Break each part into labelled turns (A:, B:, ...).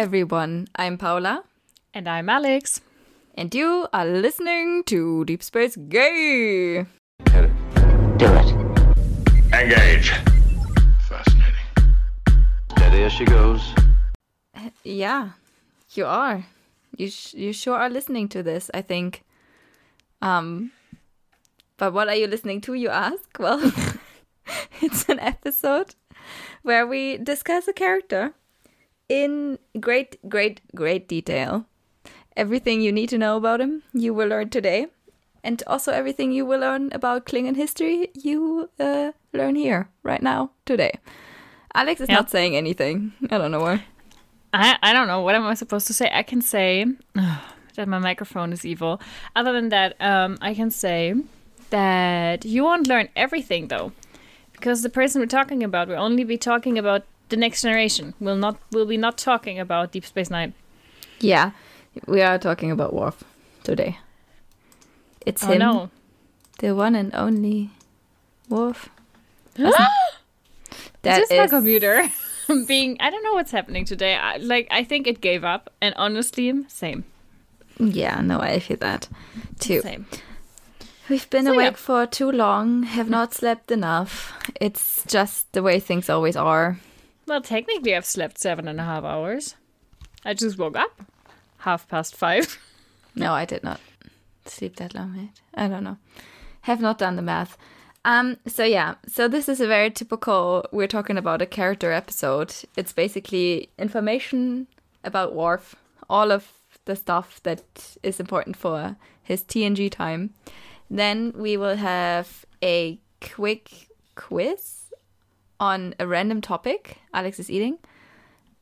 A: everyone. I'm Paula.
B: And I'm Alex.
A: And you are listening to Deep Space Gay.
C: Hit it.
D: Do it.
C: Engage. Fascinating.
D: Steady as she goes.
A: Yeah, you are. You sh- you sure are listening to this, I think. Um, but what are you listening to, you ask? Well, it's an episode where we discuss a character in great, great, great detail. Everything you need to know about him, you will learn today. And also everything you will learn about Klingon history, you uh, learn here, right now, today. Alex is
B: Yep.
A: not saying anything. I don't know why.
B: I, I don't know. What am I supposed to say? I can say that my microphone is evil. Other than that, um, I can say that you won't learn everything, though. Because the person we're talking about will only be talking about the next generation. We'll not will be not talking about Deep Space Nine.
A: Yeah, we are talking about Worf today. It's
B: Oh
A: him,
B: no.
A: the one and only Worf.
B: Is
A: That
B: this my computer being I don't know what's happening today. I, like I think it gave up and honestly, same.
A: Yeah, no, I feel that too.
B: Same.
A: We've been
B: So,
A: awake
B: yeah.
A: for too long, have not slept enough. It's just the way things always are.
B: Well, technically, I've slept seven and a half hours. I just woke up half past five.
A: No, I did not sleep that long, mate. I don't know. Have not done the math. Um, so yeah, so this is a very typical we're talking about a character episode. It's basically information about Worf, all of the stuff that is important for his TNG time. Then we will have a quick quiz on a random topic Alex is eating.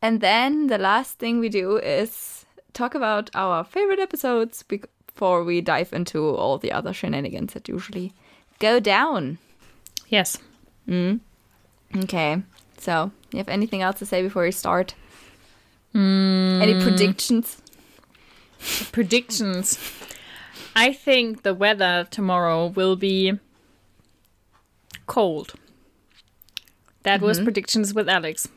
A: And then the last thing we do is talk about our favorite episodes before we dive into all the other shenanigans that usually go down.
B: Yes. Mm.
A: Okay, so you have anything else to say before we start? Any predictions?
B: Predictions. I think the weather tomorrow will be cold. That was predictions with Alex.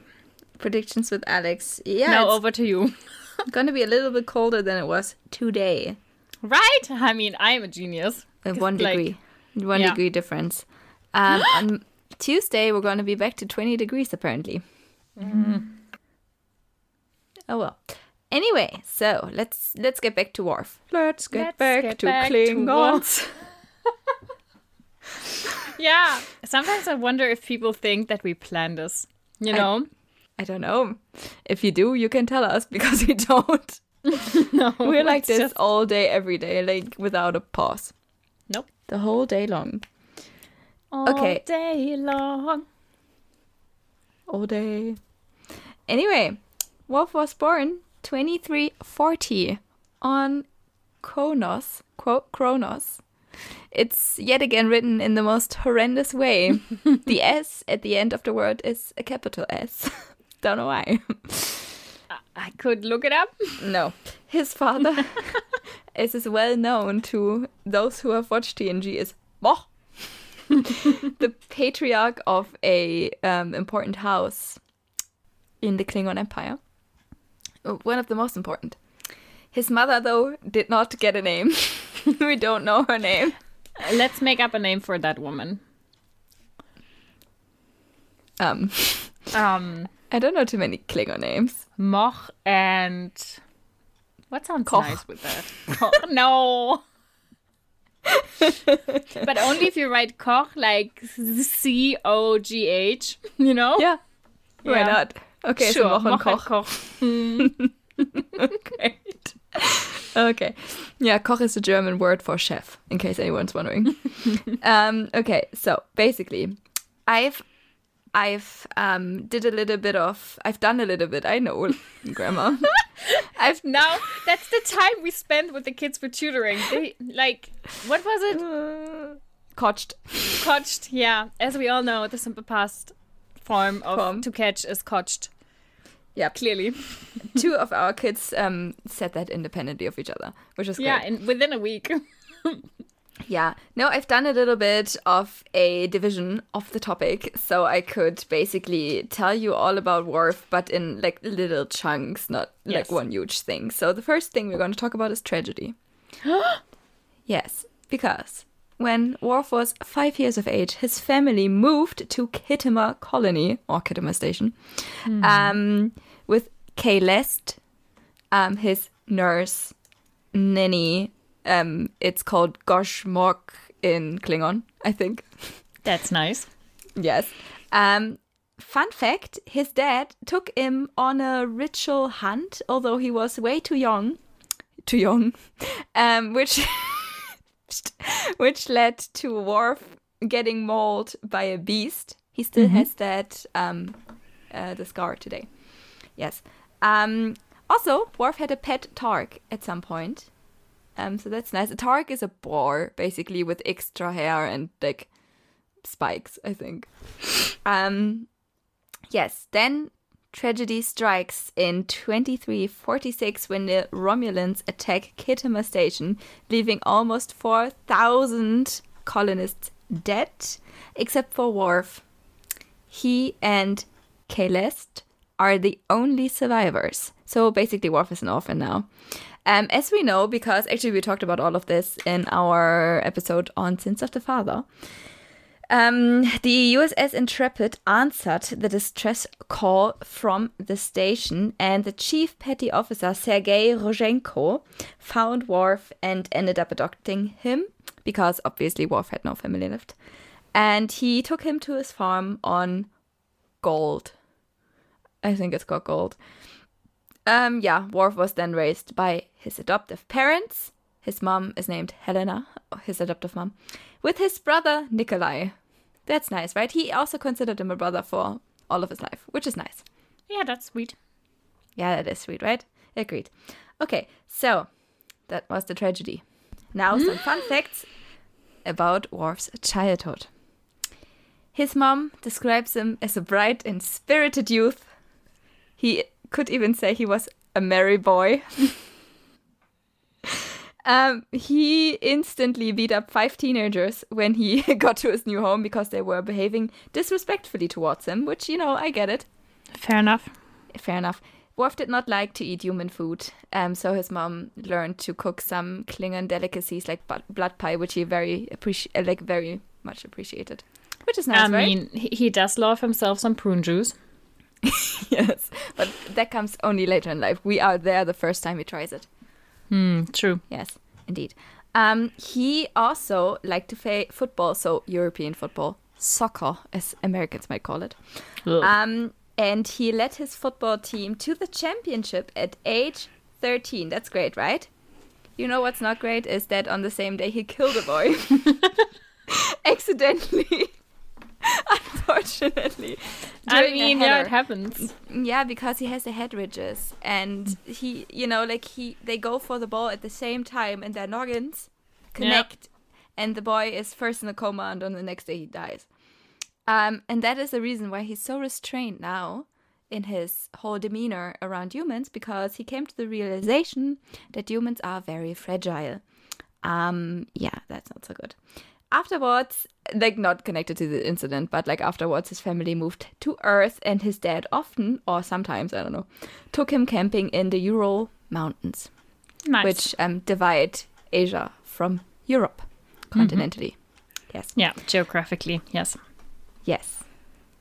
A: Predictions with Alex. Yeah,
B: now over to you.
A: gonna be a little bit colder than it was today.
B: Right? I mean, I am a genius.
A: Uh, one
B: like,
A: degree, one
B: yeah.
A: degree difference. Um, on Tuesday we're gonna be back to twenty degrees apparently. Oh well. Anyway, so let's let's get back to Worf. Let's get
B: Let's
A: back
B: get
A: to
B: back to
A: Klingons.
B: Yeah. Sometimes I wonder if people think that we planned this. You know?
A: I don't know. If you do, you can tell us because we don't.
B: no.
A: We're like this
B: just-
A: all day, every day, like without a pause.
B: Nope.
A: The whole day long.
B: All
A: Okay.
B: day long.
A: All day. Anyway, Worf was born 2340 on Kronos. Quote, Kronos. It's yet again written in the most horrendous way. the S at the end of the word is a capital S. Don't know why.
B: I could look it up.
A: No. His father, as is well known to those who have watched TNG, is Mogh, the patriarch of a um, important house in the Klingon Empire. Uh, One of the most important. His mother, though, did not get a name. we don't know her name.
B: Let's make up a name for that woman.
A: Um,
B: Um,
A: I don't know too many Klingon names.
B: Mogh and what sounds
A: Koch.
B: nice with that? Koch. no. but only if you write Koch like C O G H, you know?
A: Yeah. Why not? Okay,
B: sure.
A: so Mogh and
B: Mogh and
A: Koch.
B: Koch.
A: Okay. Yeah, Koch is a German word for chef, in case anyone's wondering. um, okay, so basically, I've I've um did a little bit of I've done a little bit, I know grammar. I've
B: Now that's the time we spend with the kids for tutoring. They like what was it?
A: uh, Kotcht.
B: Kotcht, yeah. As we all know, the simple past form of
A: Form.
B: to catch is kotcht.
A: Yep.
B: Clearly.
A: Two of our kids um said that independently of each other, which is great.
B: Yeah, and within a week.
A: Yeah. No, I've done a little bit of a division of the topic, so I could basically tell you all about Worf, but in like little chunks, not
B: Yes.
A: like one huge thing. So the first thing we're going to talk about is tragedy. yes, because when Worf was five years of age, his family moved to Khitomer Colony or Khitomer Station, um, with Kahlest, um, his nurse, nanny. Um, it's called ghojmok in Klingon, I think.
B: That's nice.
A: Yes. Um, fun fact: his dad took him on a ritual hunt, although he was way too young. Too young, um, which which led to Worf getting mauled by a beast. He still has that um, uh, the scar today. Yes. Um, also, Worf had a pet targ at some point. Um, so that's nice. A targ is a boar, basically, with extra hair and like spikes, I think. Um, yes, then tragedy strikes in 2346 when the Romulans attack Khitomer Station, leaving almost 4,000 colonists dead, except for Worf. He and Kahlest are the only survivors. So basically, Worf is an orphan now. Um, as we know, because actually we talked about all of this in our episode on Sins of the Father, um, the USS Intrepid answered the distress call from the station, and the chief petty officer Sergei Rozhenko found Worf and ended up adopting him because obviously Worf had no family left. And he took him to his farm on Gault. I think it's called Gault. Um, yeah, Worf was then raised by his adoptive parents. His mom is named Helena, his adoptive mom, with his brother Nikolai. That's nice, right? He also considered him a brother for all of his life, which is nice.
B: Yeah, that's sweet.
A: Yeah, that is sweet, right? Agreed. Okay, so that was the tragedy. Now, some fun facts about Worf's childhood. His mom describes him as a bright and spirited youth. He could even say he was a merry boy. um, he instantly beat up five teenagers when he got to his new home because they were behaving disrespectfully towards him, which, you know, I get it.
B: Fair enough.
A: Fair enough. Worf did not like to eat human food, um, so his mom learned to cook some Klingon delicacies like blood pie, which he very appreci- uh, like very much appreciated, which is nice,
B: I
A: right?
B: mean, he does love himself some prune juice.
A: yes, but that comes only later in life. We are there the first time he tries it.
B: Hmm, true.
A: Yes, indeed. Um, he also liked to play football, so European football, soccer, as Americans might call it. Um, and he led his football team to the championship at age 13. That's great, right? You know what's not great is that on the same day he killed a boy. Accidentally. Unfortunately.
B: I
A: during a
B: mean, yeah, it happens.
A: Yeah, because he has the head ridges, and he, you know, like he, they go for the ball at the same time, and their noggins connect, and the boy is first in a coma, and on the next day he dies. Um, and that is the reason why he's so restrained now in his whole demeanor around humans, because he came to the realization that humans are very fragile. Um, yeah, that's not so good. Afterwards, like not connected to the incident, but like afterwards, his family moved to Earth, and his dad often, or sometimes, I don't know, took him camping in the Ural Mountains,
B: Nice.
A: which um, divide Asia from Europe continentally. Yes.
B: yeah, geographically, yes.
A: Yes,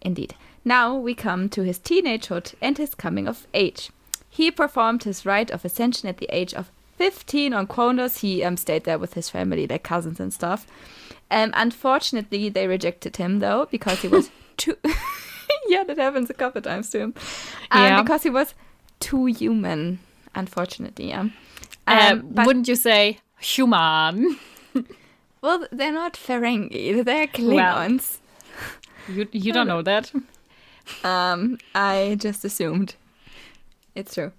A: indeed. Now we come to his teenagehood and his coming of age. He performed his rite of ascension at the age of 15 on Kronos. He um, stayed there with his family, their cousins and stuff. Um, unfortunately, they rejected him though because he was too. yeah, that happens a couple times to him. Um,
B: Yeah.
A: Because he was too human. Unfortunately, yeah.
B: Um,
A: Um,
B: wouldn't you say human?
A: well, they're not Ferengi. They're Klingons.
B: You you don't know that.
A: Um, I just assumed. It's true.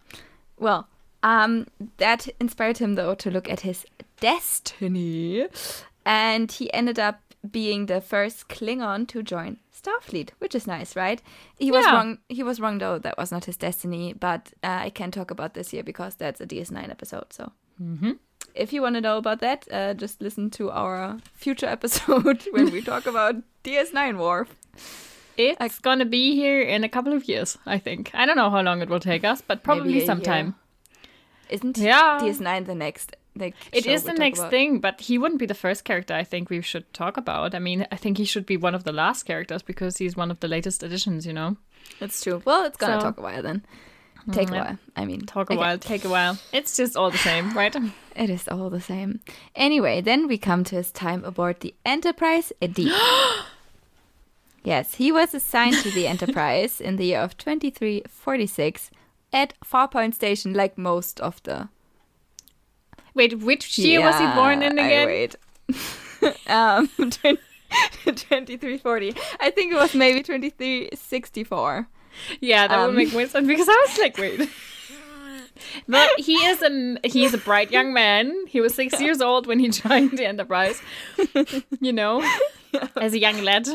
A: Well, um, that inspired him though to look at his destiny, and he ended up being the first Klingon to join Starfleet, which is nice, right? He was wrong. He was wrong though. That was not his destiny, but uh, I can talk about this here because that's a DS9 episode. So, if you want to know about that, uh, just listen to our future episode when we talk about DS9 Worf.
B: It's gonna be here in a couple of years, I think. I don't know how long it will take us, but probably sometime.
A: Isn't
B: Yeah.
A: DS9 the next? Like,
B: It is the next
A: about?
B: thing, but he wouldn't be the first character I think we should talk about. I mean, I think he should be one of the last characters because he's one of the latest additions, you know?
A: It's true. Well, it's gonna
B: So-
A: talk a while then. Mm, take a while. I mean,
B: Talk a
A: okay.
B: while, take a while. It's just all the same, right?
A: It is all the same. Anyway, then we come to his time aboard the Enterprise D. yes, he was assigned to the Enterprise in the year of 2346 at Farpoint Station, like most of the.
B: Wait, which year was he born in
A: Yeah, I
B: again?
A: wait. um, 20 2340. I think it was maybe 2364.
B: Yeah, that
A: Um,
B: would make more sense because I was like, wait. But he is a he is a bright young man. He was six years old when he joined the Enterprise. You know, as a young lad.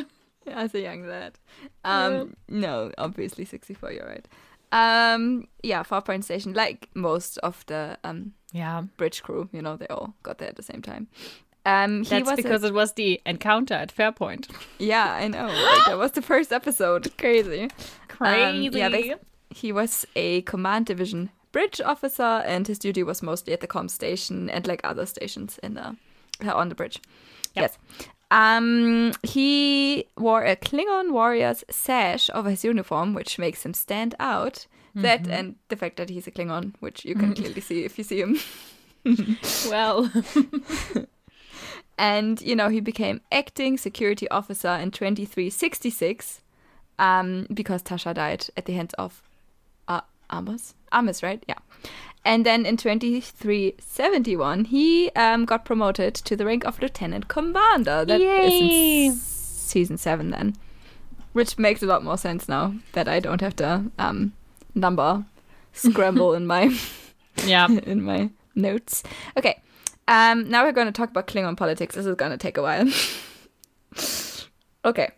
A: as a young lad. Um, no, obviously 64. You're right. Um, yeah, Farpoint Station, like most of the um
B: Yeah,
A: bridge crew, you know, they all got there at the same time. Um, he
B: that's
A: was
B: because
A: a,
B: it was the encounter at Farpoint.
A: yeah, I know. Like, that was the first episode. Crazy.
B: Crazy.
A: yeah, they- He was a command division bridge officer, and his duty was mostly at the com station and like other stations in the uh, on the bridge.
B: Yep.
A: Yes. Um, he wore a Klingon warrior's sash over his uniform, which makes him stand out. That and the fact that he's a Klingon, which you can clearly see if you see him.
B: well,
A: And you know, he became acting security officer in 2366 um, because Tasha died at the hands of uh, Armus. Armus, right? Yeah. And then in 2371, he um, got promoted to the rank of lieutenant commander. That is
B: Yay.
A: in s- season seven, then, which makes a lot more sense now that I don't have to um, number scramble in my
B: yeah.
A: in my notes. Okay. Um, now we're going to talk about Klingon politics. This is going to take a while. okay.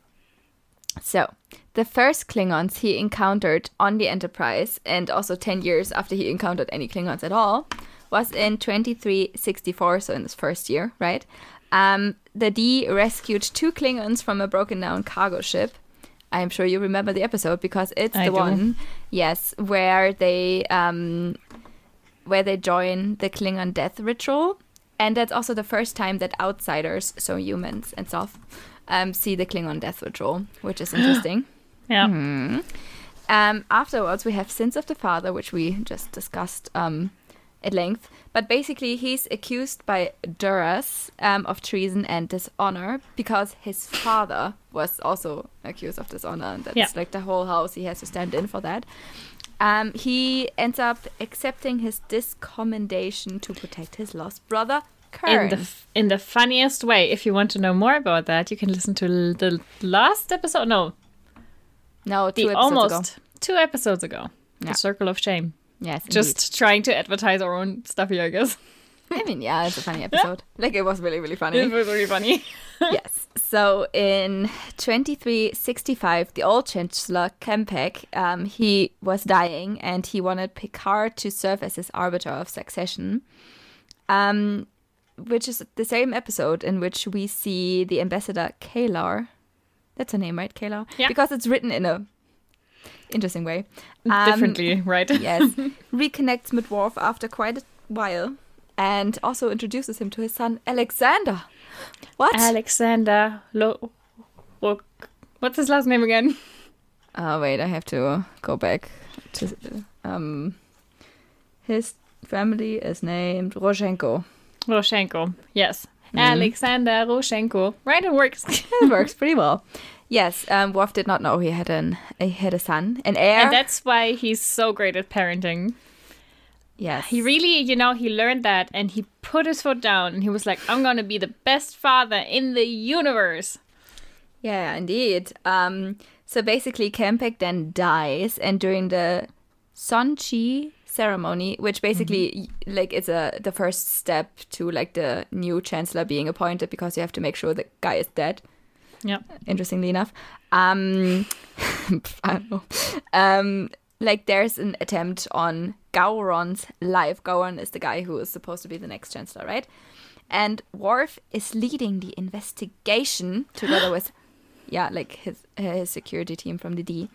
A: So, the first Klingons he encountered on the Enterprise, and also 10 years after he encountered any Klingons at all, was in 2364, so in his first year, right? Um, the D rescued two Klingons from a broken down cargo ship. I'm sure you remember the episode because it's
B: I
A: the
B: do.
A: one, yes, where they um, where they join the Klingon death ritual. And that's also the first time that outsiders, so humans and stuff, um, see the Klingon death ritual, which is interesting.
B: Yeah.
A: um, afterwards, we have Sins of the Father, which we just discussed um, at length. But basically, he's accused by Duras um, of treason and dishonor because his father was also accused of dishonor. And that's
B: Yeah.
A: like the whole house. He has to stand in for that. Um, he ends up accepting his discommendation to protect his lost brother,
B: In the f- in the funniest way. If you want to know more about that, you can listen to l- the last episode. No,
A: no, two
B: the
A: episodes
B: almost
A: ago.
B: two episodes ago.
A: Yeah.
B: The Circle of Shame.
A: Yes,
B: Just trying to advertise our own stuff here, I guess.
A: I mean, yeah, it's a funny episode. Like it was really, really funny.
B: It was really funny.
A: yes. So in 2365, the old Chancellor K'mpec, um, he was dying and he wanted Picard to serve as his arbiter of succession. Um, which is the same episode in which we see the ambassador K'Ehleyr. That's her name, right? K'Ehleyr?
B: Yeah.
A: Because it's written in a interesting way. Um,
B: Differently, right?
A: yes, reconnects with Worf after quite a while, and also introduces him to his son Alexander. What?
B: Alexander Lo. Lo- What's his last name again?
A: oh wait, I have to go back to um. His family is named Rozhenko.
B: Rozhenko. Yes.
A: Mm-hmm.
B: Alexander Rozhenko. Right, it works.
A: It works pretty well. Yes, um, Worf did not know he had an he had a son, an heir.
B: and that's why he's so great at parenting.
A: yes,
B: He really, you know, he learned that and he put his foot down and he was like, I'm going to be the best father in the universe.
A: Yeah, indeed. Um, so basically, K'mpec then dies, and during the Sonchi ceremony, which basically y- like is a the first step to like the new chancellor being appointed because you have to make sure the guy is dead.
B: Yeah.
A: Interestingly enough, um, I don't know. Um, like there's an attempt on Gowron's life. Gowron is the guy who is supposed to be the next chancellor, right? And Worf is leading the investigation together with, yeah, like his his security team from the D,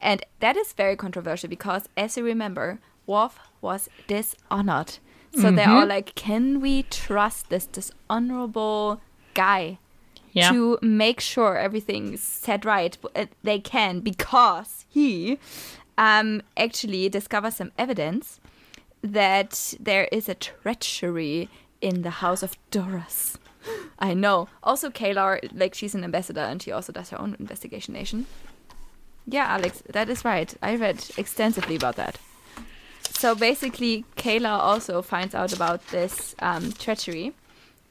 A: and that is very controversial because, as you remember, Worf was dishonored. So they're all like, "Can we trust this dishonorable guy
B: Yeah.
A: to make sure everything's set right. Uh, They can because he um, actually discovers some evidence that there is a treachery in the house of Duras. I know. Also, K'Ehleyr, like she's an ambassador and she also does her own investigation. Yeah, Alex, that is right. I read extensively about that. So basically, K'Ehleyr also finds out about this um, treachery,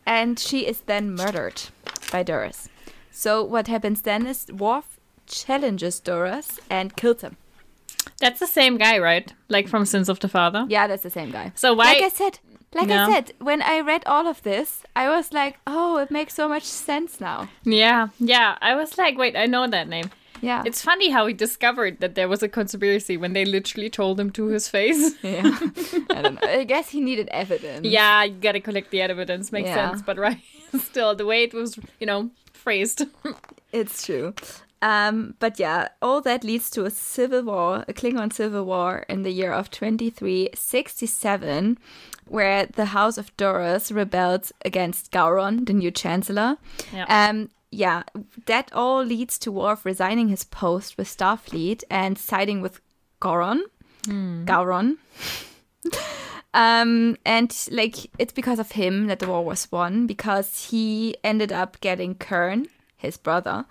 A: and she is then murdered by Duras. So what happens then is Worf challenges Duras and kills him.
B: That's the same guy, right? Like from Sins of the Father.
A: Yeah, that's the same guy.
B: So why?
A: Like I said, like. I said, when I read all of this, I was like, oh, it makes so much sense now.
B: yeah, yeah. I was like, wait, I know that name.
A: Yeah.
B: It's funny how he discovered that there was a conspiracy when they literally told him to his face.
A: yeah. I don't know. I guess he needed evidence.
B: yeah, you gotta collect the evidence. Makes
A: Yeah.
B: sense, but right, still the way it was, you know, phrased.
A: It's true. Um, but yeah, all that leads to a civil war, a Klingon civil war in the year of 2367, where the House of Duras rebelled against Gowron, the new chancellor.
B: Yeah.
A: Um, yeah, that all leads to Worf resigning his post with Starfleet and siding with Goron. Gowron. Um, and like it's because of him that the war was won because he ended up getting Kurn, his brother,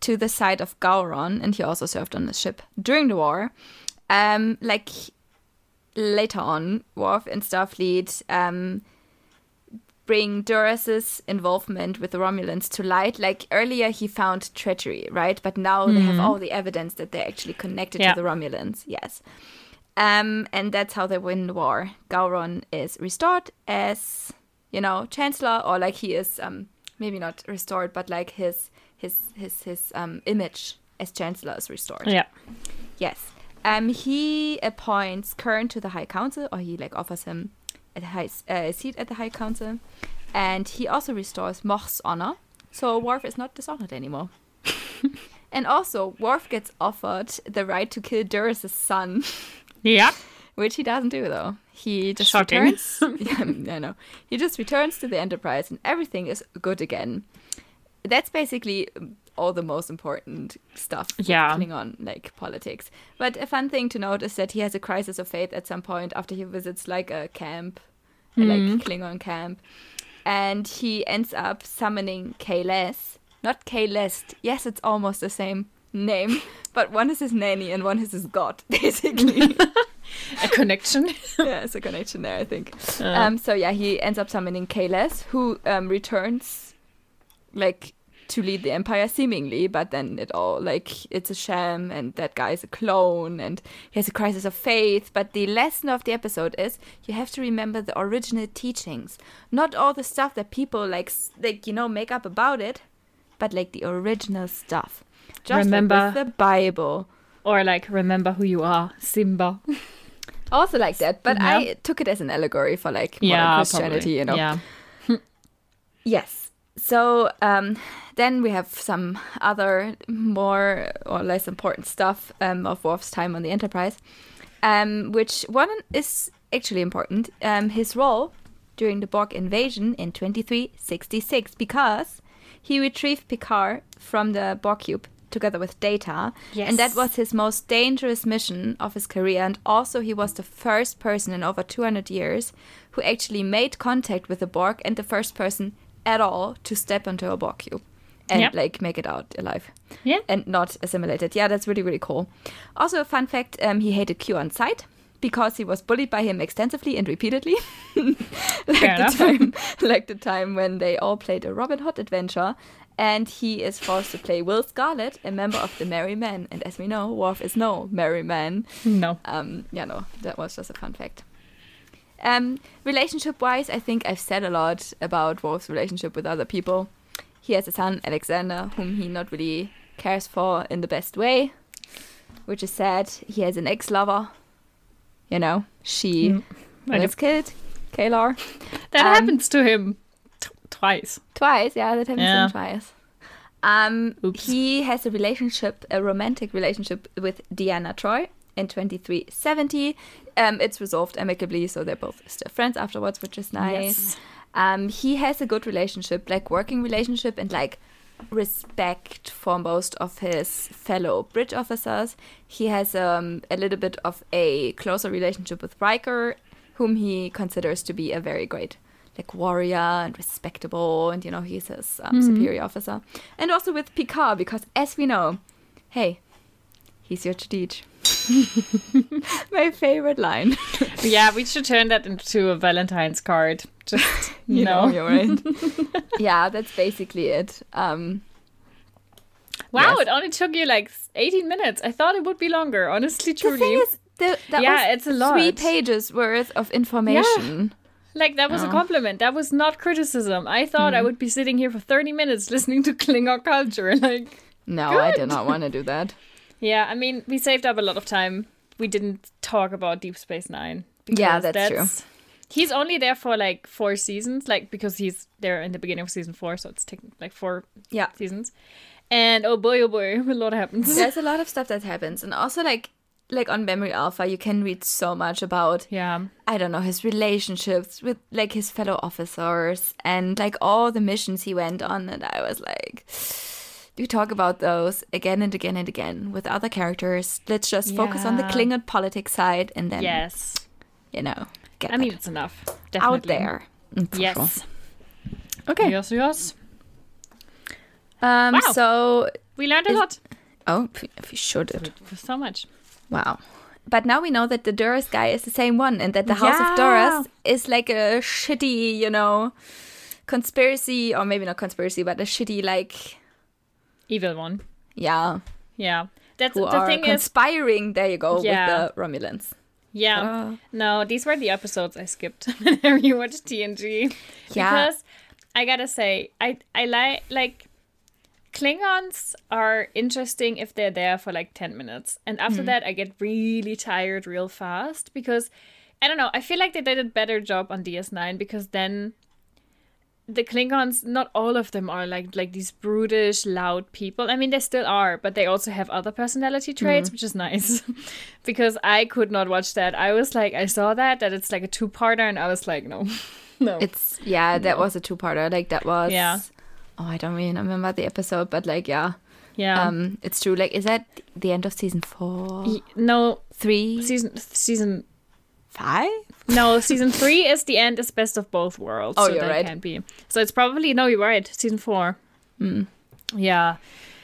A: to the side of Gowron, and he also served on the ship during the war. Um, like later on, Worf and Starfleet um bring Duras's involvement with the Romulans to light. Like earlier, he found treachery, right? But now they have all the evidence that they're actually connected
B: Yeah.
A: to the Romulans. Yes. Um, and that's how they win the war. Gowron is restored as, you know, chancellor, or like he is, um, maybe not restored, but like his his his his um image as chancellor is restored.
B: yeah.
A: Yes. Um, he appoints Kurn to the High Council, or he like offers him a high uh, seat at the High Council, and he also restores Mogh's honor. So Worf is not dishonored anymore. and also, Worf gets offered the right to kill Duras's son,
B: Yeah.
A: which he doesn't do though. He just
B: Shocking.
A: returns. yeah, I know. He just returns to the Enterprise, and everything is good again. That's basically all the most important stuff.
B: Yeah.
A: Klingon like politics. But a fun thing to note is that he has a crisis of faith at some point after he visits like a camp, a, like Klingon camp, and he ends up summoning Kahless. Not Kahlest. Yes, it's almost the same name, but one is his nanny and one is his god, basically.
B: A connection.
A: yeah, it's a connection there, I think.
B: Uh.
A: Um, so yeah, he ends up summoning Kahless, who um, returns, like, to lead the Empire, seemingly, but then it all, like, it's a sham, and that guy is a clone, and he has a crisis of faith. But the lesson of the episode is you have to remember the original teachings, not all the stuff that people, like, like you know, make up about it, but, like, the original stuff. Just
B: Remember-
A: like the Bible.
B: or like, remember who you are, Simba.
A: Also like that, but
B: Yeah.
A: I took it as an allegory for, like, modern
B: yeah,
A: Christianity,
B: probably.
A: you know.
B: Yeah.
A: Yes. So um, then we have some other more or less important stuff um, of Worf's time on the Enterprise, um, which one is actually important. Um, his role during the Borg invasion in 2366, because he retrieved Picard from the Borg cube together with Data, and that was his most dangerous mission of his career. And also, he was the first person in over 200 years who actually made contact with the Borg and the first person at all to step onto a Borg cube and
B: Yep.
A: like make it out alive
B: Yeah.
A: and not assimilated. Yeah, that's really really cool. Also, a fun fact: um, he hated Q on sight because he was bullied by him extensively and repeatedly. like
B: Fair
A: the
B: enough.
A: time, like the time when they all played a Robin Hood adventure. And he is forced to play Will Scarlet, a member of the Merry Men. And as we know, Worf is no Merry Man.
B: No.
A: Um, yeah, no, that was just a fun fact. Um, relationship wise, I think I've said a lot about Worf's relationship with other people. He has a son, Alexander, whom he not really cares for in the best way. which is sad. He has an ex-lover. You know, she
B: I
A: was killed. K'Ehleyr.
B: That
A: Um,
B: happens to him t- twice.
A: Twice, yeah, that happens to
B: Yeah.
A: him twice. Um, he has a relationship, a romantic relationship with Deanna Troi in 2370. Um, it's resolved amicably, so they're both still friends afterwards, which is nice.
B: Yes.
A: Um, he has a good relationship, like working relationship, and like respect for most of his fellow bridge officers. He has um, a little bit of a closer relationship with Riker, whom he considers to be a very great like warrior and respectable, and you know he's his um, superior officer, and also with Picard because as we know, hey, he's your to teach. My favorite line.
B: Yeah, we should turn that into a Valentine's card. Just you, know.
A: know, you're right. yeah, that's basically it. Um,
B: Wow,
A: Yes.
B: it only took you like 18 minutes. I thought it would be longer, honestly,
A: the
B: truly.
A: thing is, the, that
B: Yeah,
A: was
B: it's a lot.
A: three pages worth of information.
B: like, that was a
A: Oh.
B: compliment. That was not criticism. I thought
A: Hmm.
B: I would be sitting here for 30 minutes listening to Klingon culture. Like,
A: No, I did not want to do that.
B: Yeah, I mean, we saved up a lot of time. We didn't talk about Deep Space Nine.
A: Yeah,
B: because
A: that's true.
B: He's only there for like four seasons, like because he's there in the beginning of season four, so it's taking like four
A: Yeah.
B: seasons. And oh boy, oh boy, a lot happens.
A: There's a lot of stuff that happens, and also like like on Memory Alpha, you can read so much about
B: Yeah.
A: I don't know his relationships with like his fellow officers and like all the missions he went on, and I was like. We talk about those again and again and again with other characters. Let's just focus on the Klingon politics side and then,
B: Yes.
A: you know, get
B: I mean, it's enough.
A: out there. Mm,
B: Yes.
A: sure. Okay.
B: Yes, yes.
A: Um.
B: Wow.
A: So,
B: We learned a
A: Is-
B: lot.
A: oh, we should.
B: So much.
A: Wow. But now we know that the Duras guy is the same one, and that the House
B: Yeah.
A: of Duras is like a shitty, you know, conspiracy, or maybe not conspiracy, but a shitty, like,
B: Evil one.
A: yeah,
B: Yeah. That's
A: who
B: the thing is.
A: conspiring. there you go
B: Yeah.
A: with the Romulans.
B: Yeah.
A: Uh,
B: No, these were the episodes I skipped whenever you watched TNG.
A: Yeah.
B: Because I gotta say, I I like like Klingons are interesting if they're there for like ten minutes, and after
A: Hmm.
B: that I get really tired real fast because I don't know. I feel like they did a better job on DS9 because then the Klingons, not all of them are like like these brutish, loud people. I mean, they still are, but they also have other personality
A: Mm-hmm.
B: traits, which is nice. because I could not watch that. I was like, I saw that that it's like a two-parter, and I was like, no, no.
A: it's yeah, that was a two-parter. Like that was
B: Yeah.
A: Oh, I don't really remember the episode, but like yeah,
B: yeah.
A: um, it's true. Like, is that the end of season four,
B: Y- no,
A: three,
B: season season
A: five?
B: No season three is the end is best of both worlds.
A: Oh,
B: so
A: you're right.
B: Can't be. So it's probably no, you're right. Season four.
A: Mm.
B: Yeah,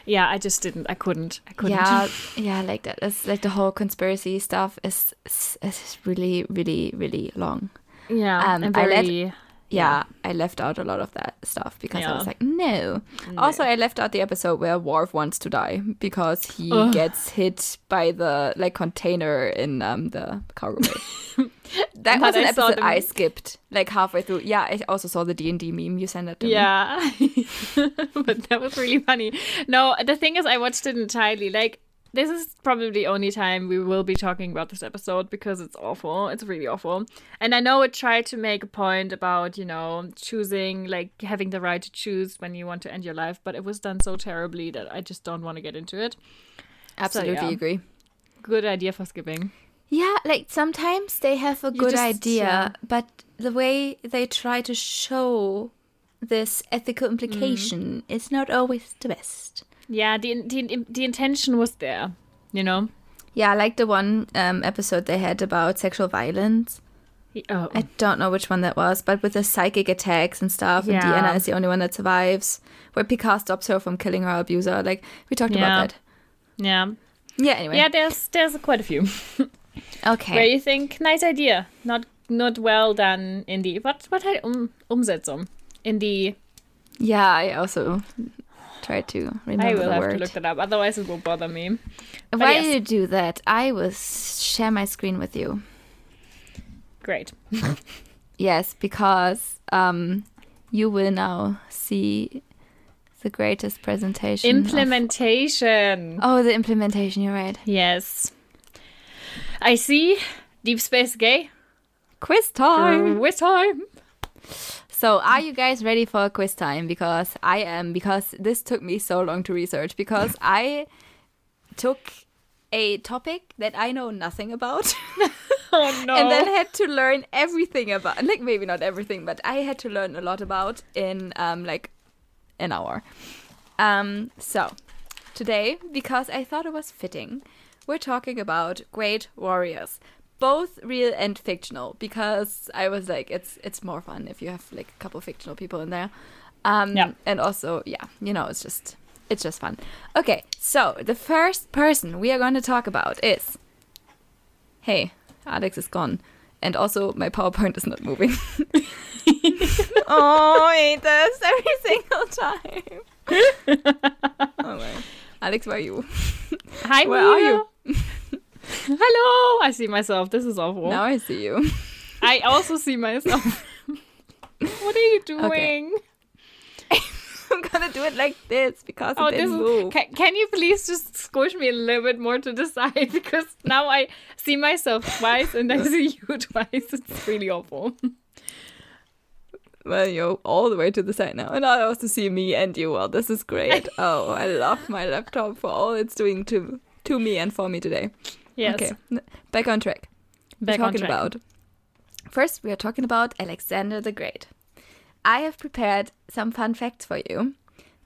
B: yeah. I just didn't. I couldn't. I couldn't.
A: Yeah, yeah, like that. It's like the whole conspiracy stuff is is, is really, really, really long.
B: yeah.
A: Um,
B: and
A: I let-
B: very.
A: Yeah, I left out a lot of that stuff because I was like, no. Also, I left out the episode where Worf wants to die because he
B: Ugh.
A: gets hit by the like container in um the cargo bay. that was an
B: I
A: episode I skipped like halfway through. Yeah, I also saw the D and D meme you sent it to me.
B: Yeah, but that was really funny. No, the thing is, I watched it entirely. Like, this is probably the only time we will be talking about this episode because it's awful. It's really awful. And I know it tried to make a point about, you know, choosing, like, having the right to choose when you want to end your life, but it was done so terribly that I just don't want to get into it.
A: absolutely
B: yeah.
A: agree.
B: Good idea for skipping.
A: Yeah, like sometimes they have a good
B: just-
A: idea,
B: yeah.
A: but the way they try to show this ethical
B: Mm.
A: implication is not always the best.
B: Yeah, the, the, the intention was there, you know?
A: Yeah, like the one um, episode they had about sexual violence.
B: Oh,
A: I don't know which one that was, but with the psychic attacks and stuff, and
B: Yeah.
A: Deanna is the only one that survives, where Picard stops her from killing her abuser. Like we talked
B: Yeah.
A: about that.
B: yeah.
A: Yeah. Anyway.
B: Yeah, there's there's quite a few.
A: Okay.
B: Where you think nice idea, not not well done in the what what had um, Umsetzung in the
A: yeah, I also tried to remember
B: I will
A: the
B: have
A: word.
B: to look that up, otherwise it won't bother me.
A: Why
B: yes.
A: do you do that? I will share my screen with you.
B: Great.
A: Yes, because um, you will now see the greatest presentation. of-
B: Implementation.
A: oh, the implementation. You're right.
B: Yes. I see. Deep Space Gay.
A: Quiz time.
B: Quiz time.
A: So, are you guys ready for a quiz time? Because I am. Because this took me so long to research. Because I took a topic that I know nothing about.
B: Oh no.
A: and then had to learn everything about like maybe not everything but i had to learn a lot about in um like an hour um so today because i thought it was fitting we're talking about great warriors both real and fictional because i was like it's it's more fun if you have like a couple fictional people in there um
B: Yeah.
A: and also yeah you know it's just it's just fun okay so the first person we are going to talk about is hey, Alex is gone. And also, my PowerPoint is not moving. oh, I hate this every single time. oh, my. Alex, where are you?
B: Hi,
A: Where are
B: Mia. Hello. I see myself. This is awful.
A: Now I see you.
B: I also see myself. what are you doing?
A: Okay. I'm gonna do it like this because
B: Oh,
A: it
B: this is.
A: move.
B: Can, can you please just squish me a little bit more to the side because now I see myself twice and I see you twice. It's really awful.
A: Well, you're all the way to the side now. And I also see me and you. Well, this is great. oh, I love my laptop for all it's doing to to me and for me today.
B: Yes.
A: Okay, back on track.
B: Back
A: we're
B: on
A: talking
B: track.
A: about first we are talking about alexander the great. I have prepared some fun facts for you.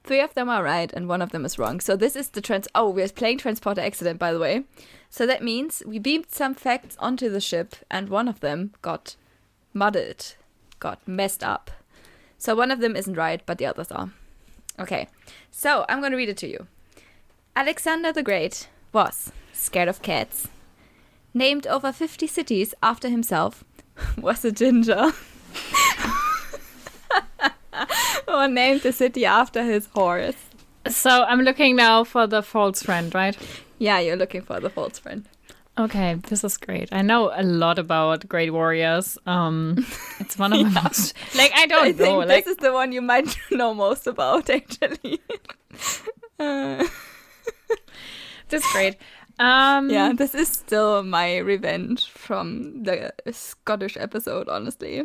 A: Three of them are right and one of them is wrong. So this is the trans oh we're playing transporter accident by the way. So that means we beamed some facts onto the ship and one of them got muddled got messed up. So one of them isn't right but the others are. Okay so i'm going to read it to you. Alexander the great was scared of cats named over 50 cities after himself, was a ginger. or named a city after his horse.
B: So I'm looking now for the false friend, right?
A: Yeah, you're looking for the false friend.
B: Okay, this is great. I know a lot about Great Warriors. Um, it's one of my most like I don't
A: I
B: know.
A: think
B: Like
A: this is the one you might know most about, actually. Uh,
B: this is great. Um,
A: yeah, this is still my revenge from the Scottish episode, honestly.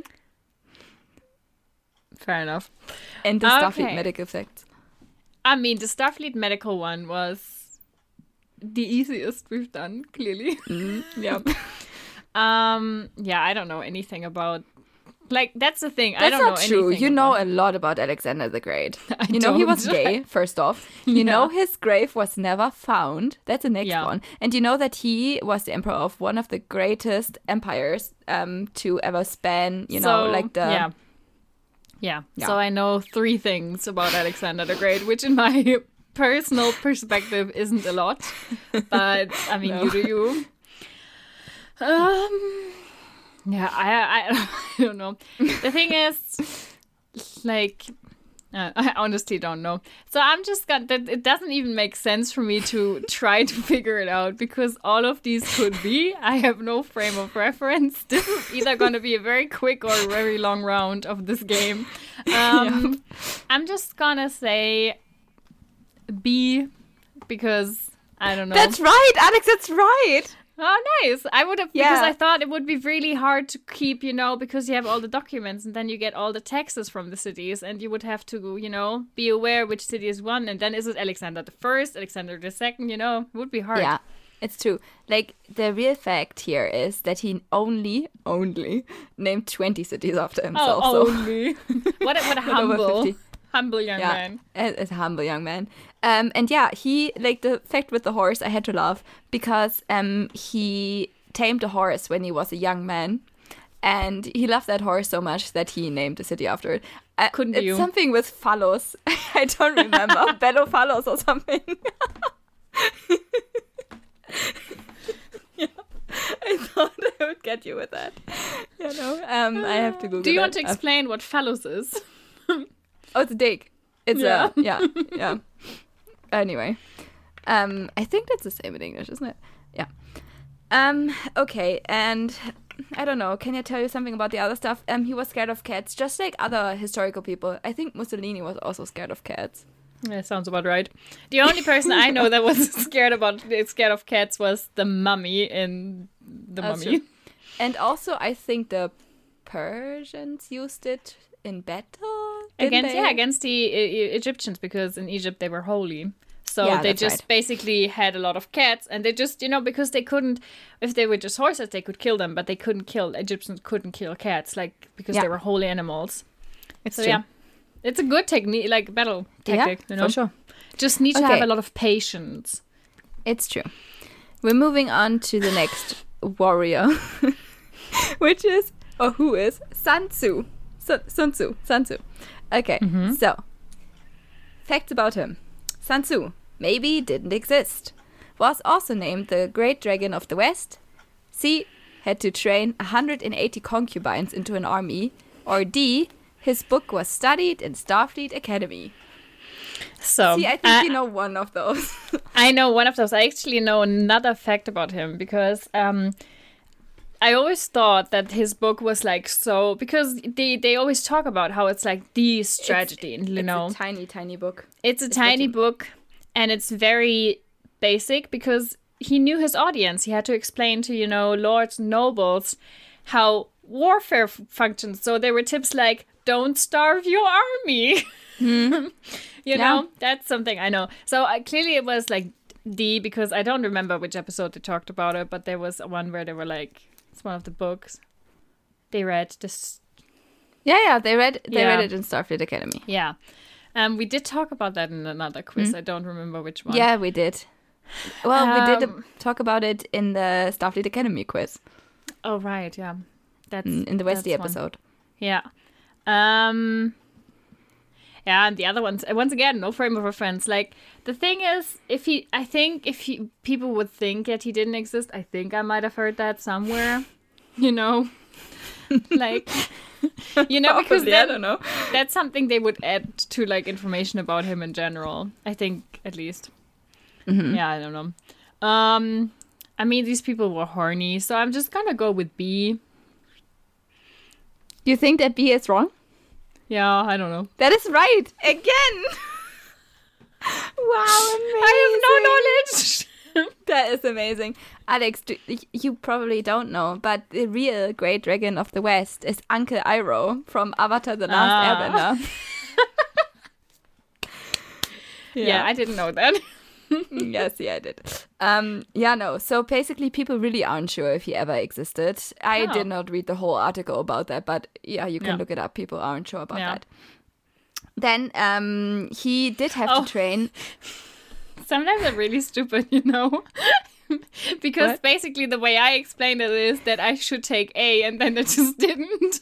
B: fair enough.
A: And the Starfleet
B: Okay.
A: medical facts.
B: I mean, the Starfleet medical one was the easiest we've done. Clearly.
A: Mm, yeah.
B: Um, yeah, I don't know anything about. Like that's the thing. I
A: That's
B: don't
A: not
B: know
A: true. You know
B: about-
A: a lot about Alexander the Great.
B: I
A: you know he was gay, first off. You know his grave was never found. That's the next
B: Yeah.
A: one. And you know that he was the emperor of one of the greatest empires um to ever span, you know, like the
B: yeah. yeah.
A: Yeah.
B: So I know three things about Alexander the Great, which in my personal perspective isn't a lot. But I mean,
A: No.
B: you do you. Um. Yeah, I, I I don't know. The thing is, like. Uh, I honestly don't know. So I'm just got that it doesn't even make sense for me to try to figure it out because all of these could be. I have no frame of reference. This is either going to be a very quick or a very long round of this game. Um, I'm just gonna say B because I don't know.
A: That's right, Alex, that's right.
B: Oh, nice. I would have because I thought it would be really hard to keep, you know, because you have all the documents and then you get all the taxes from the cities and you would have to, you know, be aware which city is one and then is it Alexander the First, Alexander the Second, you know, it would be hard.
A: Yeah. It's true. Like the real fact here is that he only, only named twenty cities after himself.
B: Oh,
A: so
B: only. what a, what a humble,
A: 50.
B: Humble young
A: yeah,
B: man.
A: as as a humble young man. Um, and yeah, he like the fact with the horse I had to laugh because um he tamed a horse when he was a young man, and he loved that horse so much that he named the city after it. Uh,
B: Couldn't
A: it's
B: you?
A: something with Phallos. I don't remember Bello Phallos or something. yeah, I thought I would get you with that. You know, um, I have to Google.
B: Do you want to explain what phallus is?
A: Oh, it's a dick. It's
B: Yeah.
A: a yeah, yeah. Anyway, um, I think that's the same in English, isn't it? Yeah. Um. Okay, and I don't know. Can I tell you something about the other stuff? Um, he was scared of cats, just like other historical people. I think Mussolini was also scared of cats.
B: That sounds about right. The only person I know that was scared about scared of cats was the mummy in the
A: That's
B: mummy.
A: true. And also, I think the Persians used it in battle
B: Against
A: they?
B: yeah, against the Egyptians because in Egypt they were holy. So
A: Yeah,
B: they just
A: right.
B: basically had a lot of cats, and they just you know because they couldn't, if they were just horses, they could kill them, but they couldn't kill Egyptians couldn't kill cats like because
A: Yeah.
B: they were holy animals.
A: It's
B: So
A: true.
B: yeah, it's a good technique, like battle
A: Yeah,
B: tactic. you know,
A: for sure.
B: just need to have a lot of patience.
A: It's true. We're moving on to the next warrior, which is, or who is, Sun Tzu. Sun, Sun Tzu. Sun Tzu. Okay, so, facts about him. Sun Tzu maybe didn't exist. Was also named the Great Dragon of the West. C. Had to train 180 concubines into an army. Or D. His book was studied in Starfleet Academy.
B: So
A: See, I think you know one of those.
B: I know one of those. I actually know another fact about him because um, I always thought that his book was like so because they they always talk about how it's like the strategy, you
A: it's
B: know.
A: a tiny, tiny book.
B: It's a
A: It's
B: tiny
A: written.
B: book and it's very basic because he knew his audience. He had to explain to, you know, lords and nobles how warfare f- functions. So there were tips like don't starve your army. you
A: Yeah.
B: know, that's something I know. So uh, clearly it was like D because I don't remember which episode they talked about it, but there was one where they were like it's one of the books they read this
A: Yeah, yeah, they read they
B: Yeah.
A: read it in Starfleet Academy.
B: yeah. Um, we did talk about that in another quiz. I don't remember which one.
A: Yeah, we did. Well, we did
B: Um,
A: talk about it in the Starfleet Academy quiz
B: Oh right, yeah. That's
A: in, the Westy
B: that's one.
A: episode.
B: Yeah. Um Yeah, and the other ones once again, no frame of reference. Like the thing is, if he I think if he people would think that he didn't exist, I think I might have heard that somewhere. You know? like you know, because
A: Probably, I don't know.
B: that's something they would add to like information about him in general. I think at least.
A: Mm-hmm.
B: Yeah, I don't know. Um I mean these people were horny, so I'm just gonna go with B.
A: Do you think that B is wrong?
B: Yeah, I don't know.
A: That is right again. wow, amazing!
B: I have no knowledge.
A: That is amazing, Alex. Do, you probably don't know, but the real Great Dragon of the West is Uncle Iroh from Avatar: The Last
B: Ah.
A: Airbender.
B: yeah. I didn't know that.
A: yes, yeah, I did. Um, yeah, no. So basically, people really aren't sure if he ever existed. I
B: Oh.
A: did not read the whole article about that, but yeah, you can
B: Yeah.
A: look it up. People aren't sure about
B: Yeah.
A: that. Then um, he did have
B: Oh.
A: to train.
B: Sometimes I'm really stupid, you know? because
A: What?
B: basically the way I explained it is that I should take A and then I just didn't.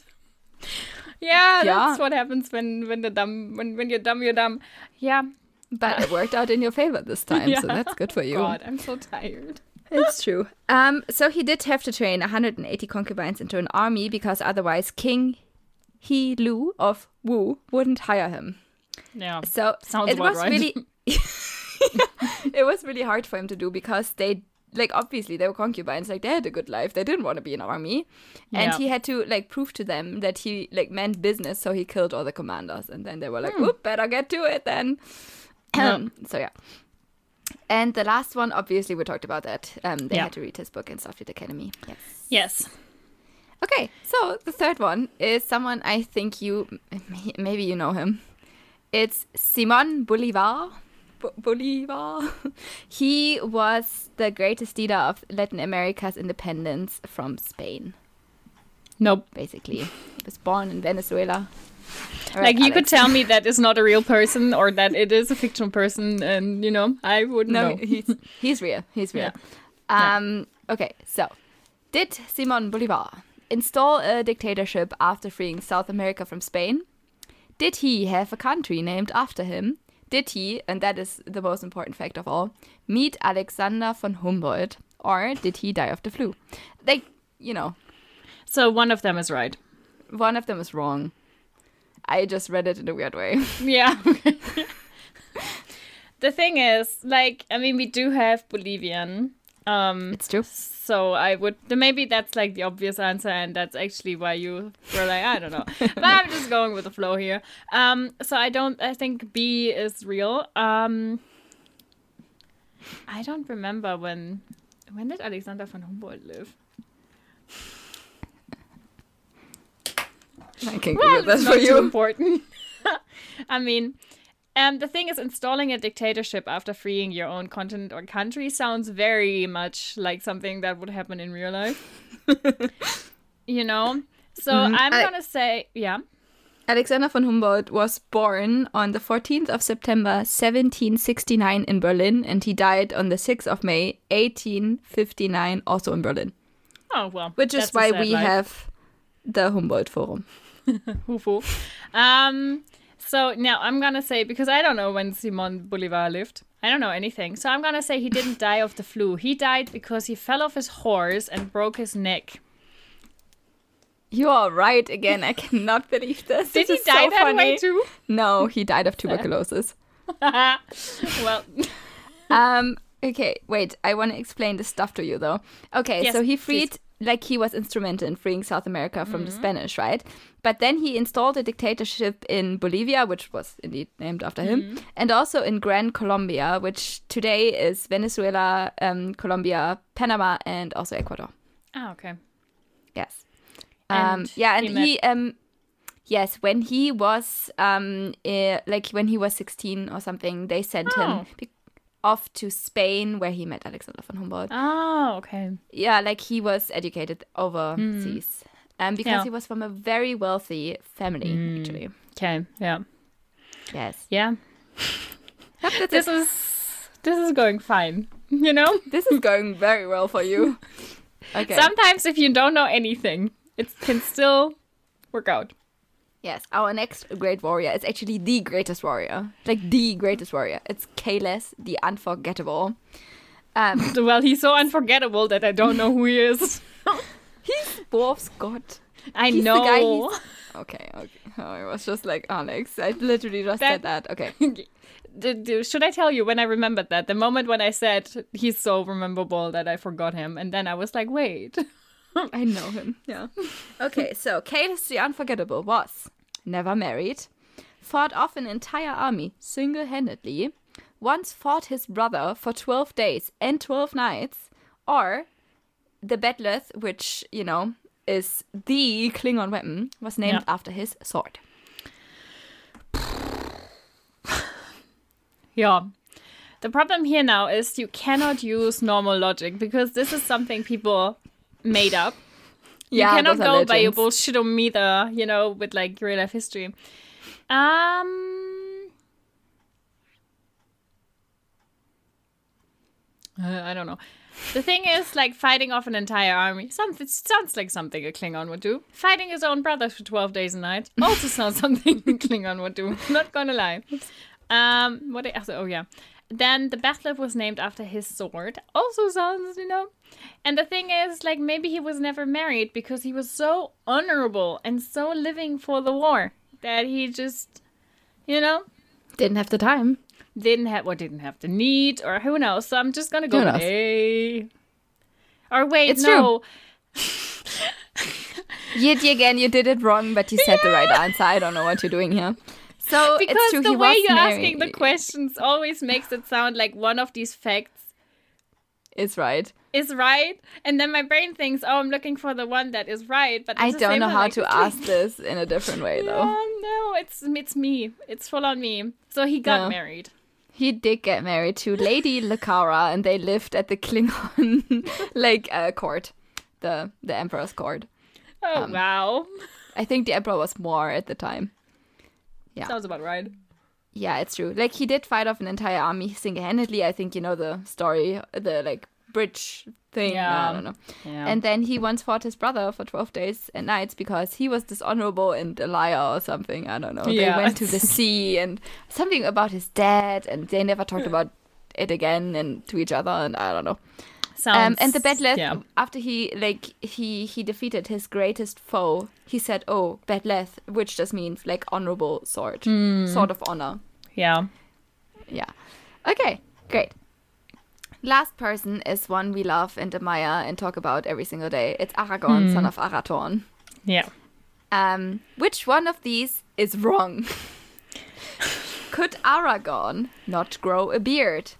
B: yeah,
A: Yeah.
B: that's what happens when when the dumb when, when you're dumb you're dumb. Yeah.
A: But it worked out in your favor this time, so that's good for you.
B: God, I'm so tired.
A: It's true. Um, so he did have to train 180 concubines into an army because otherwise King He Lu of Wu wouldn't hire him.
B: Yeah.
A: So
B: Sounds
A: it was
B: right.
A: really it was really hard for him to do because they like obviously they were concubines like they had a good life they didn't want to be in army and
B: Yeah.
A: he had to like prove to them that he like meant business so he killed all the commanders and then they were like
B: Hmm.
A: better get to it then So yeah and the last one obviously we talked about that um they
B: Yeah.
A: had to read his book in Starfleet Academy yes
B: Yes.
A: Okay, so the third one is someone I think you maybe you know him. It's Simon Bolivar. B- Bolivar. he was the greatest leader of Latin America's independence from Spain.
B: Nope.
A: Basically, he was born in Venezuela.
B: Like
A: right,
B: you could tell me that is not a real person or that it is a fictional person and you know, I wouldn't
A: No,
B: know.
A: he's he's real. He's real.
B: Yeah.
A: Um. Okay, so did Simon Bolivar install a dictatorship after freeing South America from Spain? Did he have a country named after him? Did he, and that is the most important fact of all, meet Alexander von Humboldt, or did he die of the flu? Like, you know,
B: So one of them is right.
A: one of them is wrong. I just read it in a weird way.
B: Yeah. the thing is, like, I mean, we do have Bolivian, Um,
A: It's true.
B: so I would maybe that's like the obvious answer, and that's actually why you were like, I don't know. but I'm just going with the flow here. Um, so I don't. I think B is real. Um, I don't remember when. When did Alexander von Humboldt live?
A: I can
B: Well,
A: that
B: it's
A: for
B: not too
A: you.
B: important. I mean, um, the thing is, installing a dictatorship after freeing your own continent or country sounds very much like something that would happen in real life. you know? So I'm
A: Mm-hmm. I-
B: gonna say, yeah.
A: Alexander von Humboldt was born on the 14th of September 1769 in Berlin and he died on the 6th of May 1859 also in Berlin.
B: Oh, well.
A: Which is why we
B: life.
A: have the Humboldt Forum.
B: Hufu. Um, so now I'm gonna say because I don't know when Simon Bolivar lived. I don't know anything. So I'm gonna say he didn't die of the flu. He died because he fell off his horse and broke his neck.
A: You are right again. I cannot believe this.
B: Did
A: This
B: he die
A: so
B: that way too?
A: No, he died of tuberculosis.
B: well,
A: um. Okay. Wait. I want to explain this stuff to you though. Okay.
B: Yes,
A: so he
B: please.
A: Like, he was instrumental in freeing South America from
B: Mm-hmm.
A: the Spanish, right? But then he installed a dictatorship in Bolivia, which was indeed named after him,
B: Mm-hmm.
A: and also in Gran Colombia, which today is Venezuela, um, Colombia, Panama, and also Ecuador.
B: oh, okay.
A: Yes. Um,
B: And
A: yeah,
B: he
A: and
B: met-
A: he, um, yes, when he was um, eh, like when he was sixteen or something, they sent
B: Oh.
A: him be- off to Spain, where he met Alexander von Humboldt.
B: Oh, okay.
A: Yeah, like he was educated overseas, hmm. um, because.
B: Yeah.
A: he was from a very wealthy family, hmm. actually.
B: Okay. Yeah.
A: Yes,
B: Yeah. This
A: it.
B: is this is going fine. You know.
A: this is going very well for you. Okay.
B: Sometimes if you don't know anything, it can still work out.
A: Yes, our next great warrior is actually the greatest warrior. Like the greatest warrior. It's Kahless, the unforgettable. Um,
B: Well, he's so unforgettable that I don't know who he is.
A: he's Worf's god.
B: I
A: He's
B: know.
A: Okay, okay. Oh, I was just like Alex. I literally just said that. Okay.
B: Should I tell you when I remembered that? The moment when I said he's so rememberable that I forgot him, and then I was like, wait.
A: I know him. Yeah. Okay, so Kahless the unforgettable was never married, fought off an entire army single handedly, once fought his brother for 12 days and 12 nights, or the bat'leth, which, you know, is the Klingon weapon, was named
B: Yeah.
A: after his sword.
B: Yeah. The problem here now is you cannot use normal logic because this is something people made up.
A: Yeah,
B: you cannot go by your
A: legends.
B: bullshitometer, you know, with like real life history. Um, uh, I don't know. The thing is, like fighting off an entire army. Something sounds like something a Klingon would do. Fighting his own brothers for twelve days and nights also sounds something a Klingon would do. Not gonna lie. Um, what? I- Oh yeah. Then the Bathtub was named after his sword. Also sounds, you know. And the thing is, like, maybe he was never married because he was so honorable and so living for the war that he just, you know,
A: Didn't have the time.
B: didn't have or didn't have the need or who knows. So I'm just gonna go with? A. Or wait,
A: It's
B: no.
A: Yet again, you did it wrong, but you said the right answer. I don't know what you're doing here. So
B: Because the
A: he
B: way you're
A: married.
B: asking the questions always makes it sound like one of these facts
A: is right.
B: is right, and then my brain thinks, "Oh, I'm looking for the one that is right." But
A: I don't know how
B: like,
A: to ask this in a different way, though.
B: Oh no, it's it's me. It's full on me. So he got
A: Yeah.
B: married.
A: He did get married to Lady Lukara, and they lived at the Klingon like uh, court, the the Emperor's court.
B: Oh
A: Um,
B: wow,
A: I think the Emperor was more at the time. Yeah.
B: sounds about right.
A: Yeah, it's true. Like he did fight off an entire army single-handedly. I think you know the story, the like bridge thing.
B: Yeah.
A: I don't know.
B: Yeah.
A: And then he once fought his brother for 12 days and nights because he was dishonorable and a liar or something. I don't know.
B: Yeah.
A: They went to the sea and something about his dad, and they never talked about it again and to each other. And I don't know.
B: Sounds.
A: Um, and the bat'leth,
B: Yeah.
A: after he like he he defeated his greatest foe, he said, "Oh, bat'leth," which just means like honorable sword,
B: Hmm.
A: sword of honor.
B: Yeah.
A: Yeah. Okay, great. Last person is one we love and admire and talk about every single day. It's Aragorn, son of Arathorn.
B: Yeah.
A: Um, which one of these is wrong? Could Aragorn not grow a beard?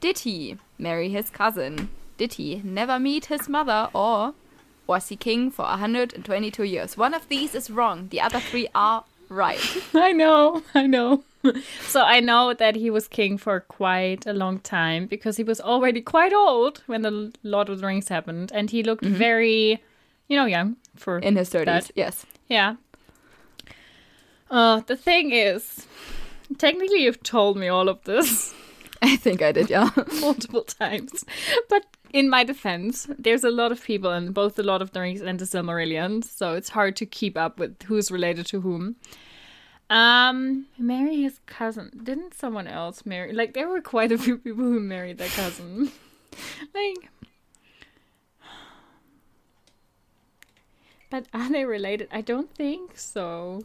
A: Did he marry his cousin? Did he never meet his mother? Or was he king for 122 years? One of these is wrong. The other three are right.
B: I know, I know. so I know that he was king for quite a long time because he was already quite old when the Lord of the Rings happened, and he looked very, you know, young for
A: In his 30s,
B: that.
A: yes.
B: Yeah. Uh, the thing is, technically, you've told me all of this
A: I think I did, yeah.
B: multiple times, but in my defense, there's a lot of people in both the Lord of the Rings and the Silmarillion, so it's hard to keep up with who's related to whom. Um, marry his cousin. Didn't someone else marry? Like, there were quite a few people who married their cousin. like, but are they related? I don't think so.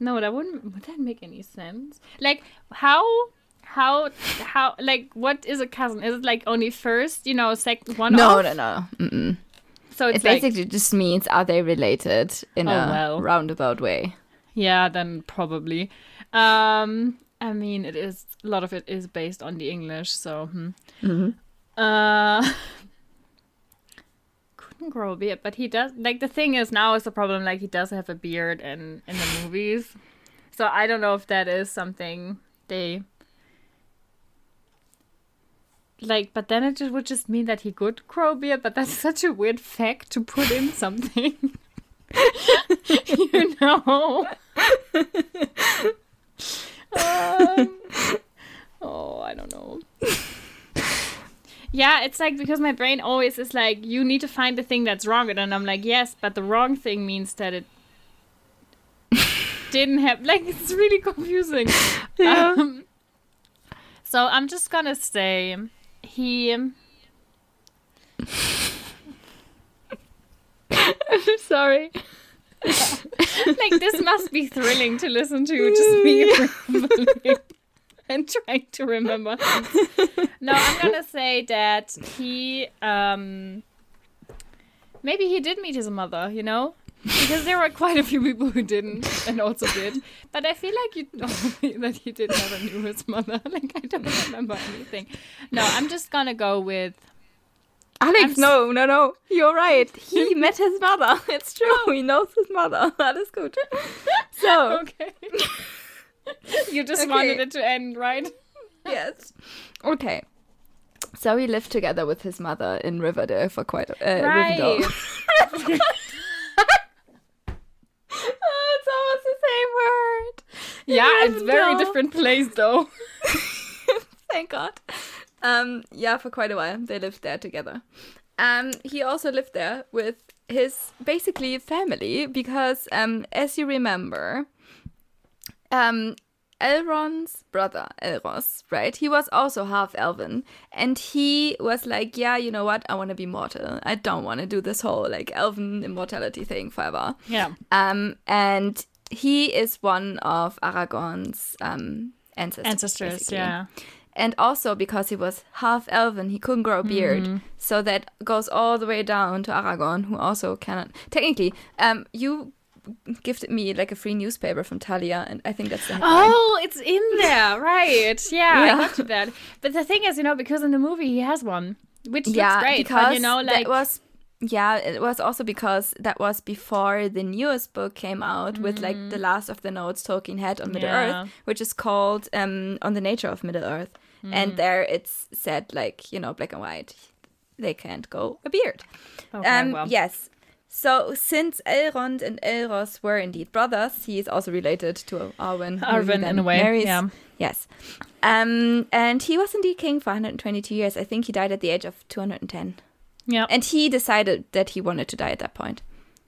B: No, that wouldn't. Would that make any sense? Like, how? How? How? Like, what is a cousin? Is it like only first? You know, second one?
A: No,
B: off?
A: no, no. Mm-mm.
B: So
A: It
B: it's like,
A: basically just means are they related in
B: Oh,
A: a
B: well.
A: roundabout way?
B: Yeah, then probably. Um, I mean, it is a lot of it is based on the English, so. Hmm. Uh, couldn't grow a beard, but he does. Like the thing is, now is the problem. Like he does have a beard in in the movies, so I don't know if that is something they. Like, but then it would just mean that he could grow beard, but that's such a weird fact to put in something. you know. um, oh, I don't know. Yeah, it's like because my brain always is like, you need to find the thing that's wrong, and I'm like, yes, but the wrong thing means that it didn't have. Like, it's really confusing.
A: Yeah.
B: Um, so I'm just gonna say he.
A: I'm sorry.
B: like this must be thrilling to listen to just me rambling and trying to remember things. no i'm gonna say that he um maybe he did meet his mother you know because there were quite a few people who didn't and also did but i feel like you told me that he did never knew his mother like i don't remember anything no i'm just gonna go with
A: Alex,
B: I'm
A: no, no, no. You're right. He met his mother. It's true. He knows his mother. That is good. So,
B: okay you just
A: Okay.
B: wanted it to end right
A: yes. Okay. So he lived together with his mother in Riverdale for quite a uh,
B: Right.
A: Rivendell. Oh, it's almost the same word.
B: Yeah, it's very
A: Rivendell.
B: different place though.
A: Thank God. Um, yeah, for quite a while they lived there together. Um, he also lived there with his basically family because, um, as you remember, um, Elrond's brother Elros, right? He was also half elven, and he was like, "Yeah, you know what? I want to be mortal. I don't want to do this whole like elven immortality thing forever."
B: Yeah.
A: Um, and he is one of Aragorn's um ancestors.
B: Ancestors,
A: basically.
B: yeah.
A: And also because he was half elven, he couldn't grow a beard.
B: Mm-hmm.
A: So that goes all the way down to Aragorn, who also cannot. Technically, um, you gifted me like a free newspaper from Talia, and I think that's the headline.
B: Oh, it's in there, right? Yeah,
A: Yeah.
B: I got to that. But the thing is, you know, because in the movie he has one, which
A: yeah,
B: looks great.
A: because
B: but you know, like
A: that was. Yeah, it was also because that was before the newest book came out with like the last of the notes Tolkien had on Middle
B: Mm. Yeah.
A: Earth, which is called um on the nature of Middle Earth,
B: Mm.
A: and there it's said like you know black and white, they can't go a beard.
B: okay,
A: um,
B: well,
A: Yes. So since Elrond and Elros were indeed brothers, he is also related to Arwen.
B: Arwen in a way,
A: marries.
B: yeah.
A: Yes. Um, and he was indeed king for 122 years. I think he died at the age of 210.
B: yeah,
A: And he decided that he wanted to die at that point.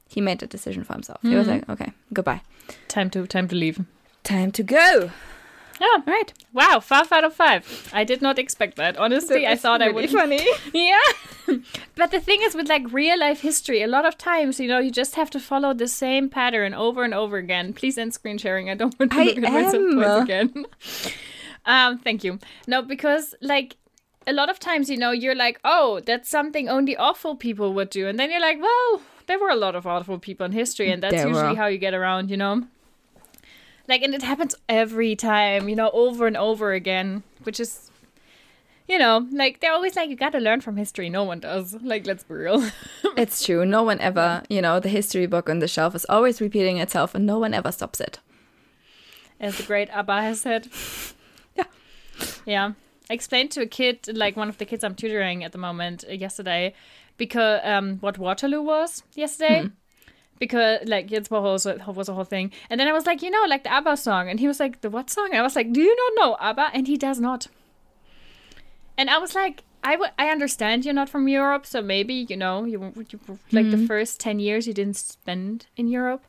A: He made that decision for himself. He was
B: Mm-hmm.
A: like, okay, goodbye.
B: time to time to leave.
A: Time to go.
B: Yeah,
A: right.
B: wow, five out of five. I did not expect that. Honestly, I thought I would.
A: Be funny.
B: Yeah. but the thing is with like real life history, a lot of times, you know, you just have to follow the same pattern over and over again. Please end screen sharing. I don't want to
A: I
B: look at myself twice again. um, thank you. No, because like a lot of times, you know, you're like, oh, that's something only awful people would do. And then you're like, well, there were a lot of awful people in history, and that's
A: There
B: usually
A: were.
B: how you get around, you know? Like, and it happens every time, you know, over and over again, which is, you know, like, they're always like, you gotta learn from history. No one does. Like, let's be real.
A: It's true. No one ever, you know, the history book on the shelf is always repeating itself and no one ever stops it.
B: As the great Abba has said.
A: Yeah.
B: Yeah. I explained to a kid, like one of the kids I'm tutoring at the moment uh, yesterday, because um, what Waterloo was yesterday. Because like it's was was the whole thing, and then I was like, you know, like the ABBA song, and he was like, the what song? And I was like, do you not know ABBA? And he does not. And I was like, I w- I understand you're not from Europe, so maybe you know you, you like the first ten years you didn't spend in Europe.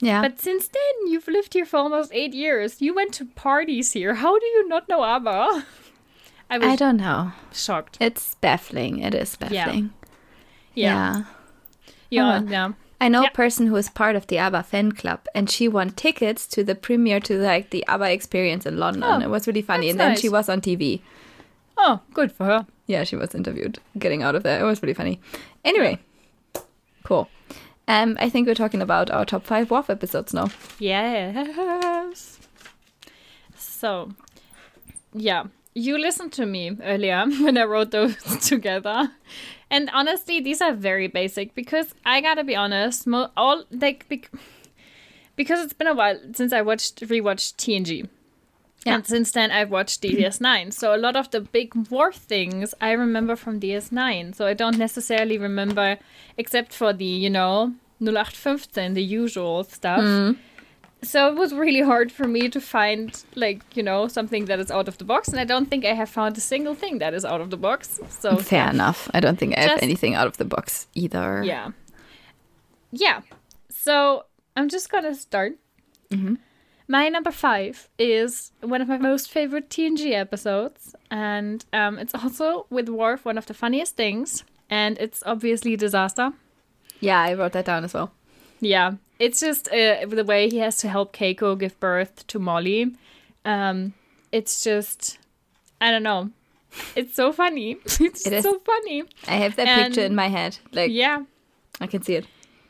A: Yeah.
B: But since then, you've lived here for almost eight years. You went to parties here. How do you not know ABBA? I was
A: I don't know.
B: shocked.
A: It's baffling. It is baffling.
B: Yeah.
A: Yeah.
B: Yeah.
A: Uh,
B: yeah.
A: I know a person who is part of the ABBA fan club, and she won tickets to the premiere to like the ABBA experience in London.
B: Oh,
A: it was really funny, and then she was on TV.
B: Oh, good for her.
A: Yeah, she was interviewed getting out of there. It was really funny. Anyway, cool. Um, I think we're talking about our top five Worf episodes now.
B: Yes. So, yeah. You listened to me earlier when I wrote those together. And honestly, these are very basic because I gotta be honest, mo- all like bec- because it's been a while since I watched rewatched TNG.
A: Yeah.
B: And since then, I've watched DS9. So a lot of the big war things I remember from DS9. So I don't necessarily remember, except for the, you know, 0815, the usual stuff. Mm. So it was really hard for me to find, like, you know, something that is out of the box. And I don't think I have found a single thing that is out of the box. So
A: Fair enough. I don't think I have anything out of the box either.
B: yeah. Yeah. So I'm just gonna start. My number five is one of my most favorite TNG episodes, and um, it's also with Worf one of the funniest things, and it's obviously disaster.
A: Yeah, I wrote that down as well.
B: Yeah, it's just uh, the way he has to help Keiko give birth to Molly. Um, it's just, I don't know. It's so funny. It's
A: It
B: so funny.
A: I have that
B: And-
A: picture in my head. Like,
B: Yeah.
A: I can see it.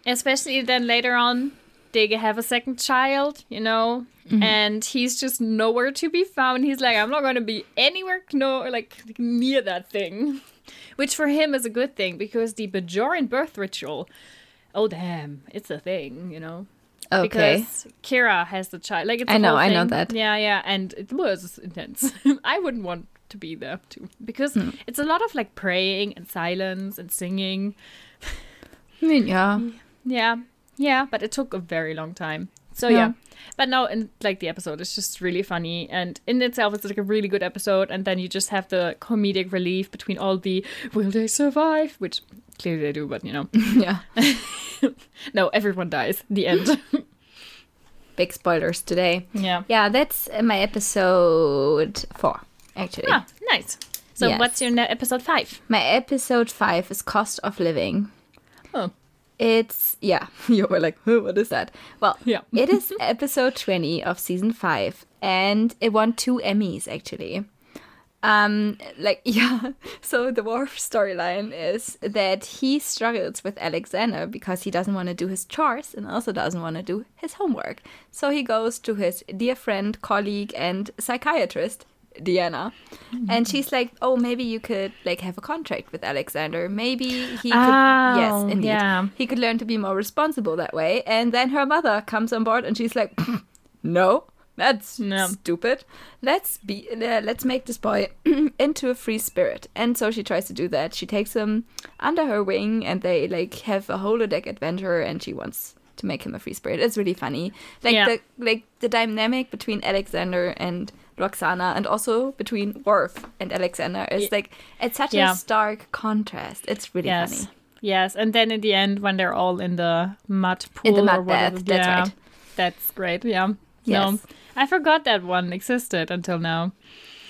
B: especially then later on they have a second child you know and he's just nowhere to be found he's like i'm not going to be anywhere no like near that thing which for him is a good thing because the bajoran birth ritual oh damn it's a thing you know
A: Okay.
B: because kira has the child like it's
A: I know, I know that.
B: yeah yeah and it was intense i wouldn't want to be there too because
A: Hmm.
B: it's a lot of like praying and silence and singing
A: I mean, yeah.
B: yeah, yeah, but it took a very long time. So
A: Yeah.
B: yeah. But no, in like the episode is just really funny, and in itself, it's like a really good episode. And then you just have the comedic relief between all the "Will they survive?" which clearly they do, but you know,
A: Yeah.
B: no, everyone dies. The end.
A: Big spoilers today.
B: yeah.
A: Yeah, that's my episode four, actually.
B: Ah, nice. So
A: Yes.
B: what's your episode five?
A: My episode five is Cost of Living.
B: Oh,
A: It's, yeah, you were like, "Huh, what is that? Well,
B: Yeah.
A: it is episode 20 of season five, and it won two Emmys, actually. Um, like, yeah, so the Worf storyline is that he struggles with Alexander because he doesn't want to do his chores and also doesn't want to do his homework. So he goes to his dear friend, colleague, and psychiatrist, Deanna. And she's like, "Oh, maybe you could like have a contract with Alexander. Maybe he could
B: Oh,
A: yes, indeed.
B: yeah.
A: He could learn to be more responsible that way." And then her mother comes on board and she's like, "No, that's
B: No.
A: stupid. Let's be uh, let's make this boy into a free spirit." And so she tries to do that. She takes him under her wing and they like have a holodeck adventure and she wants to make him a free spirit. It's really funny. Like
B: Yeah.
A: the like the dynamic between Alexander and Lwaxana and also between Worf and Alexander is like it's such
B: Yeah.
A: a stark contrast. It's really
B: yes.
A: funny.
B: Yes, and then in the end, when they're all in the mud pool
A: In the mud
B: or whatever,
A: bath, that's
B: yeah,
A: right.
B: That's great. Yeah. No,
A: Yes.
B: I forgot that one existed until now.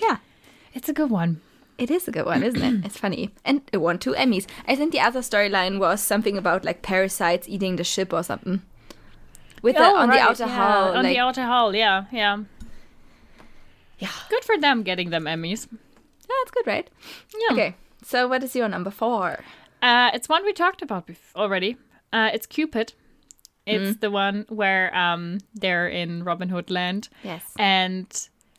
A: Yeah.
B: It's a good one.
A: It is a good one, isn't it? It's funny. And it won two Emmys. I think the other storyline was something about like parasites eating the ship or something. With the,
B: Oh,
A: on the outer
B: yeah,
A: hull.
B: On
A: like,
B: the outer hull, yeah, yeah.
A: yeah.
B: Good for them getting them Emmys.
A: Yeah, that's good, right?
B: Yeah.
A: Okay. So what is your number four?
B: Uh, it's one we talked about already. Uh, it's Qpid. It's the one where um they're in Robin Hood land.
A: Yes.
B: And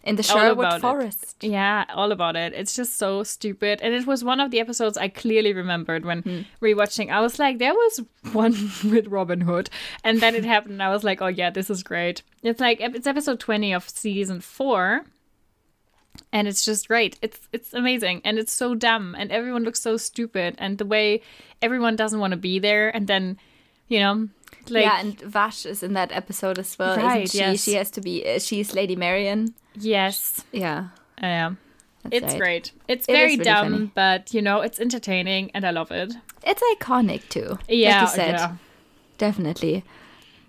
A: In the Sherwood
B: about it.
A: Forest.
B: Yeah, all about it. It's just so stupid. And it was one of the episodes I clearly remembered when rewatching. I was like, there was one with Robin Hood. And then it happened. And I was like, oh, yeah, this is great. It's like, it's episode 20 of season four. And it's just great. It's it's amazing. And it's so dumb. And everyone looks so stupid. And the way everyone doesn't want to be there. And then, you know, like,
A: yeah, and Vash is in that episode as well.
B: Right,
A: she?
B: yes.
A: She has to be. Uh, she's Lady Marion.
B: yes.
A: Yeah.
B: Yeah.
A: that's
B: It's
A: right.
B: great. It's
A: It
B: very
A: really
B: dumb,
A: funny.
B: but you know, it's entertaining and I love it.
A: It's iconic too.
B: Yeah,
A: like you said,
B: yeah.
A: definitely.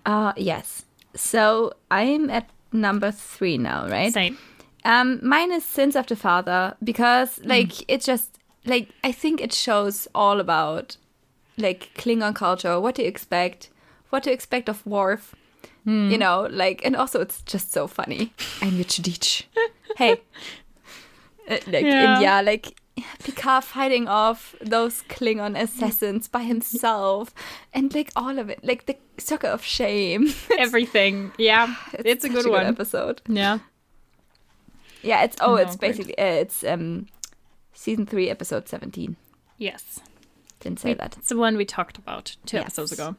A: Uh yes. So I'm at number three now, right?
B: Same.
A: Um, mine is Sins of the Father because
B: Hmm.
A: like it just like I think it shows all about like Klingon culture, what do you expect, what to expect of Worf.
B: Hmm.
A: You know, like and also it's just so funny. I'm your cha'DIch. hey. Uh, like
B: Yeah.
A: in yeah, like Picard fighting off those Klingon assassins by himself and like all of it. Like the circle of shame.
B: Everything. Yeah. It's, a
A: such
B: good one.
A: episode.
B: yeah.
A: Yeah, it's oh,
B: No,
A: it's
B: great.
A: basically uh, it's um season three, episode seventeen.
B: Yes.
A: Didn't say that.
B: It's the one we talked about two
A: Yes.
B: episodes ago.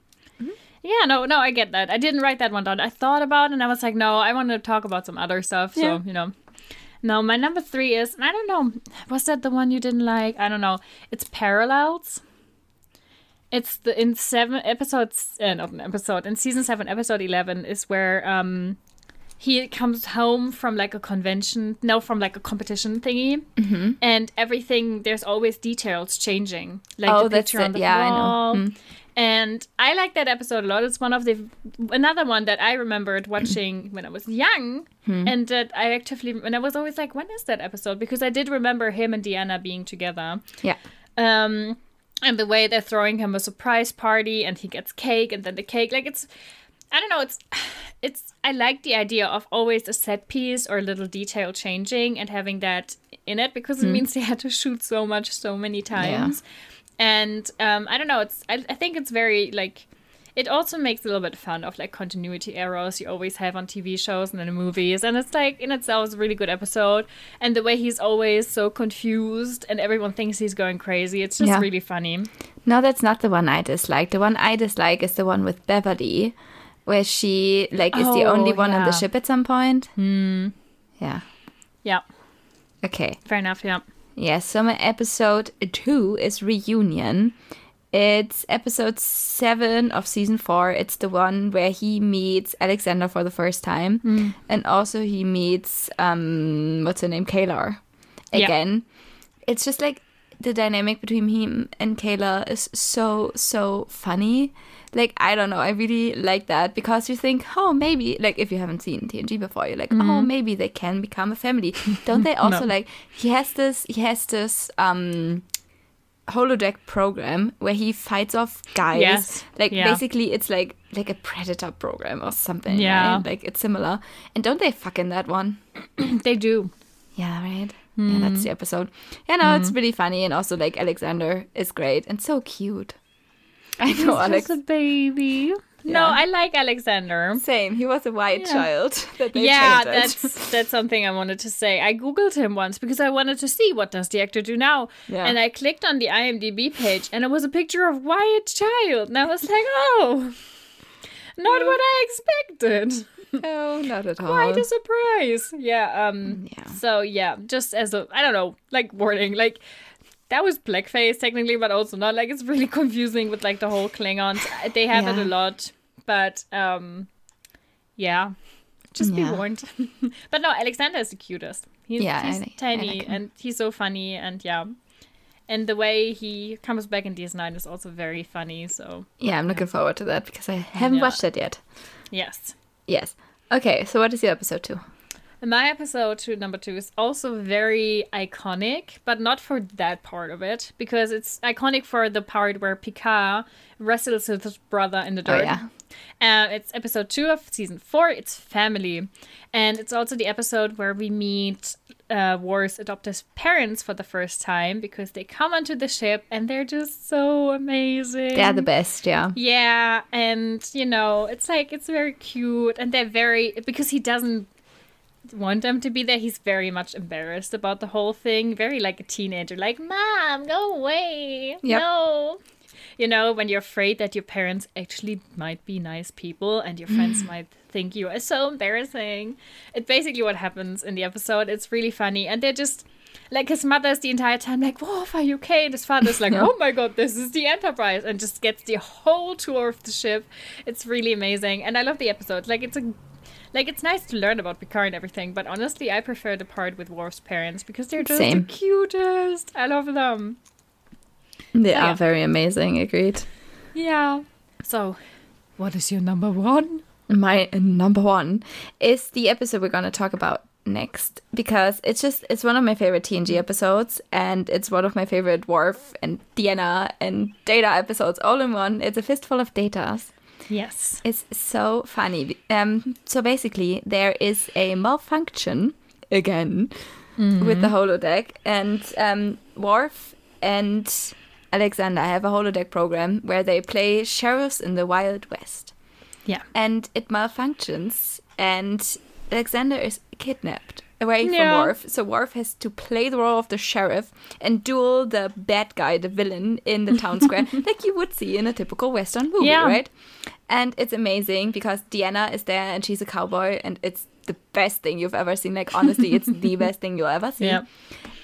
B: Yeah, no, no, I get that. I didn't write that one down. I thought about it and I was like, no, I want to talk about some other stuff. So,
A: Yeah.
B: you know. No, my number three is, I don't know, was that the one you didn't like? I don't know. It's Parallels. It's the in seven episodes, uh, not an episode, in season seven, episode 11 is where um he comes home from like a convention, no, from like a competition thingy,
A: Mm-hmm.
B: and everything, there's always details changing. Like
A: Oh,
B: the
A: that's
B: picture on
A: it.
B: the
A: Yeah, I know.
B: wall. And I like that episode a lot. It's one of the another one that I remembered watching when I was young,
A: Hmm.
B: and that I actively and I was always like, when is that episode? Because I did remember him and Deanna being together.
A: Yeah.
B: Um, and the way they're throwing him a surprise party, and he gets cake, and then the cake, like it's, I don't know, it's, it's. I like the idea of always a set piece or a little detail changing and having that in it because
A: Hmm.
B: it means they had to shoot so much so many times. And um, I don't know, it's. I, I think it's very like. It also makes a little bit fun of like continuity errors you always have on TV shows and in movies, and it's like in itself is a really good episode. And the way he's always so confused and everyone thinks he's going crazy, it's just
A: Yeah.
B: really funny.
A: No, that's not the one I dislike. The one I dislike is the one with Beverly, where she like is the
B: Oh,
A: only one on the ship at some point. Hmm. Yeah.
B: Yeah,
A: Okay.
B: fair enough. Yeah.
A: Yes. So my episode two is reunion. It's episode seven of season four. It's the one where he meets Alexander for the first time,
B: Hmm.
A: and also he meets um what's her name, K'Ehleyr,
B: Yeah.
A: again. It's just like the dynamic between him and K'Ehleyr is so so funny. Like I don't know, I really like that because you think, oh maybe like if you haven't seen TNG before, you're like, oh maybe they can become a family. Don't they also
B: Mm-hmm. No.
A: like he has this he has this um holodeck program where he fights off guys.
B: Yes.
A: Like
B: Yeah.
A: basically it's like like a predator program or something.
B: Yeah.
A: right? Like it's similar. And don't they fuck in that one?
B: They do.
A: Yeah, right. Yeah, that's the episode. Yeah, no, it's really funny, and also like Alexander is great and so cute. I know,
B: He's
A: Alex.
B: just a baby. No,
A: Yeah.
B: I like Alexander.
A: Same. He was a white
B: Yeah.
A: child. That they
B: yeah,
A: changed
B: that's that's something I wanted to say. I googled him once because I wanted to see what does the actor do now,
A: Yeah.
B: and I clicked on the IMDb page, and it was a picture of Wyatt Child, and I was like, oh, not what I expected.
A: no, not at all.
B: Quite a surprise. Yeah. Um.
A: Yeah.
B: So yeah, just as a I don't know, like warning, like. That was blackface technically, but also not. Like it's really confusing with like the whole Klingons. They have it a lot, but um, yeah, just
A: Yeah.
B: be warned. but no, Alexander is the cutest. He's,
A: Yeah,
B: he's
A: I
B: tiny
A: like
B: and he's so funny, and yeah, and the way he comes back in DS9 is also very funny. So
A: yeah, I'm looking forward to that because I haven't
B: Yeah.
A: watched it yet.
B: yes,
A: Yes. Okay, so what is your episode two?
B: My episode two, number two, is also very iconic, but not for that part of it, because it's iconic for the part where Picard wrestles with his brother in the
A: Oh, yeah.
B: Uh, it's episode two of season four. It's family, and it's also the episode where we meet uh, Worf's adoptive parents for the first time because they come onto the ship and they're just so amazing.
A: They're the best, yeah.
B: Yeah, and you know, it's like it's very cute, and they're very because he doesn't want them to be there. He's very much embarrassed about the whole thing, very like a teenager, like "Mom, go away,
A: Yep.
B: no." You know, when you're afraid that your parents actually might be nice people and your friends mm. might think you are so embarrassing. It's basically what happens in the episode. It's really funny, and they're just. Like his mother's the entire time like, Worf, are you okay? And his father's like, oh my god, this is the Enterprise, and just gets the whole tour of the ship. It's really amazing, and I love the episode. Like it's a, like it's nice to learn about Picard and everything, but honestly, I prefer the part with Worf's parents because they're just
A: Same.
B: the cutest. I love them.
A: They
B: So,
A: are
B: yeah.
A: very amazing, agreed.
B: Yeah. So, what is your number one?
A: My uh, number one is the episode we're going to talk about next because it's just it's one of my favorite TNG episodes and it's one of my favorite Worf and Deanna and Data episodes all in one. It's a fistful of datas.
B: Yes.
A: It's so funny. Um, so basically, there is a malfunction again with the holodeck, and um, Worf and Alexander have a holodeck program where they play sheriffs in the Wild West,
B: Yeah.
A: and it malfunctions, and Alexander is kidnapped away from
B: Yeah.
A: Worf. So Worf has to play the role of the sheriff and duel the bad guy, the villain, in the town square, like you would see in a typical Western movie,
B: Yeah.
A: right? And it's amazing because Deanna is there and she's a cowboy, and it's the best thing you've ever seen. Like honestly, it's the best thing you'll ever see.
B: Yeah.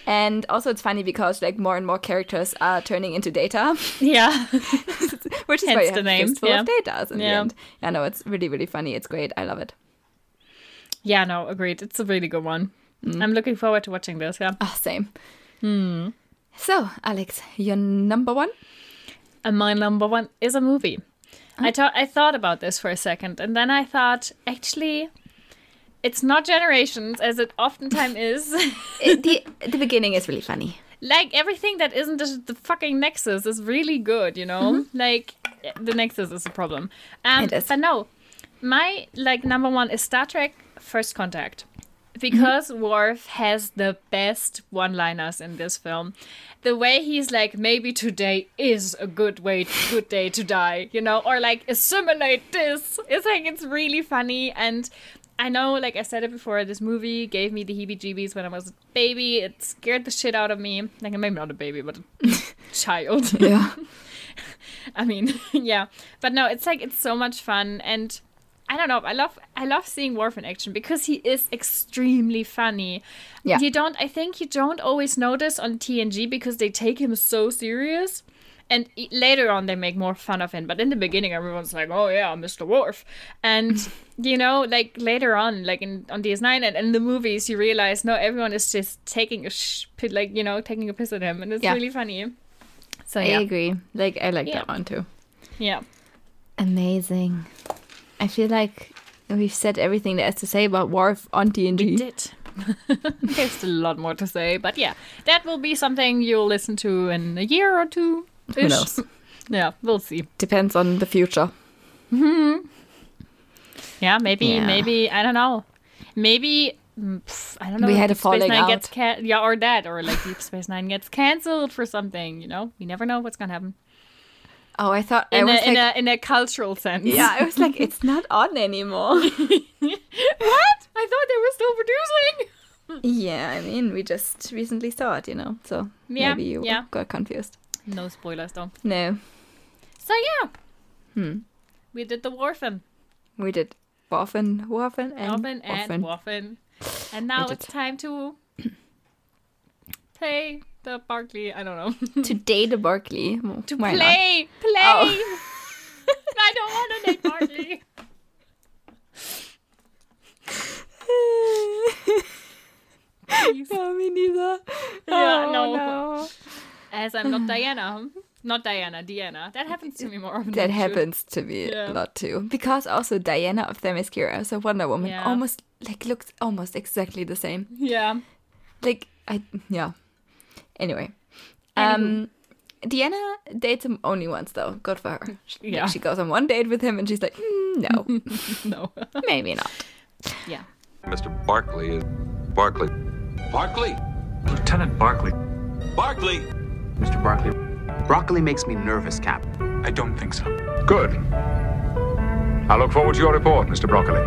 A: And also, it's funny because like more and more characters are turning into data,
B: Yeah.
A: which is
B: Hence
A: why you
B: the
A: have
B: name, yeah.
A: of data in the
B: Yeah.
A: end. Yeah, no, it's really really funny. It's great. I love it.
B: Yeah, no, agreed. It's a really good one. I'm looking forward to watching this, yeah.
A: Ah, same. So, Alex, your number one?
B: And my number one is a movie. I thought I thought about this for a second, and then I thought, actually, it's not Generations, as it oftentimes is.
A: It- the the beginning is really funny.
B: like everything that isn't the, the fucking Nexus is really good, you know. Like the Nexus is a problem. Um,
A: It is.
B: But no, my like number one is Star Trek: First Contact. Mm-hmm. Because Worf has the best one-liners in this film, the way he's like, maybe today is a good way, good day to die, you know, or like assimilate this. It's like it's really funny, and I know, like I said it before, this movie gave me the heebie-jeebies when I was a baby. It scared the shit out of me. Like maybe not a baby, but a child.
A: Yeah.
B: I mean, yeah. But no, it's like it's so much fun and I don't know, I love I love seeing Worf in action because he is extremely funny.
A: Yeah.
B: You don't I think you don't always notice on TNG because they take him so serious. And later on, they make more fun of him. But in the beginning, everyone's like, "Oh yeah, Mr. Worf," and you know, like later on, like in on DS9 and in the movies, you realize no, everyone is just taking a sh- like you know, taking a piss at him, and it's
A: Yeah.
B: really funny. So
A: I agree. Like I like
B: Yeah.
A: that one too.
B: yeah.
A: Amazing. I feel like we've said everything there is to say about Worf on TNG.
B: did. There's still a lot more to say, but yeah, that will be something you'll listen to in a year or two.
A: Who knows?
B: Yeah, we'll see.
A: Depends on the future. Hmm.
B: Yeah, maybe,
A: Yeah.
B: maybe I don't know. Maybe mm, pff, I don't know.
A: We had a
B: Deep Space Nine
A: out.
B: Gets ca- yeah, or that, or like Deep Space Nine gets cancelled for something. You know, we never know what's gonna happen
A: Oh, I thought I
B: in
A: was
B: a, in a in a cultural sense.
A: yeah, I was like, it's not on anymore.
B: what? I thought they were still producing.
A: yeah, I mean, we just recently saw it, you know, so
B: Yeah,
A: maybe you
B: yeah.
A: got confused.
B: No spoilers though.
A: No,
B: So yeah,
A: Hmm.
B: we did the Warfin.
A: we did Waffen, Waffen, and
B: Open and.
A: Waffen.
B: And now it's time to play the Barclay. I don't know.
A: to date a Barclay.
B: to
A: Why not?
B: play, play.
A: Oh.
B: I don't want to date Barclay. Please.
A: no, me neither.
B: Yeah,
A: Oh,
B: no.
A: no.
B: As I'm not Diana. Not Diana, Diana. That happens to me more often.
A: That happens to me
B: Yeah.
A: a lot too. Because also Diana of Themyscira, so Wonder Woman,
B: Yeah.
A: almost like looks almost exactly the same.
B: Yeah.
A: Like I yeah. Anyway.
B: Anywho.
A: Um Diana dates him only once though. Good for her. Like,
B: Yeah.
A: she goes on one date with him and she's like, "Mm, no,
B: No.
A: maybe not.
B: yeah.
C: Mr. Barclay is Barclay. Barclay?
E: Lieutenant Barclay.
C: Barclay!
F: Mr. Barclay. Broccoli makes me nervous, Cap.
E: I don't think so.
C: Good. I look forward to your report, Mr. Broccoli.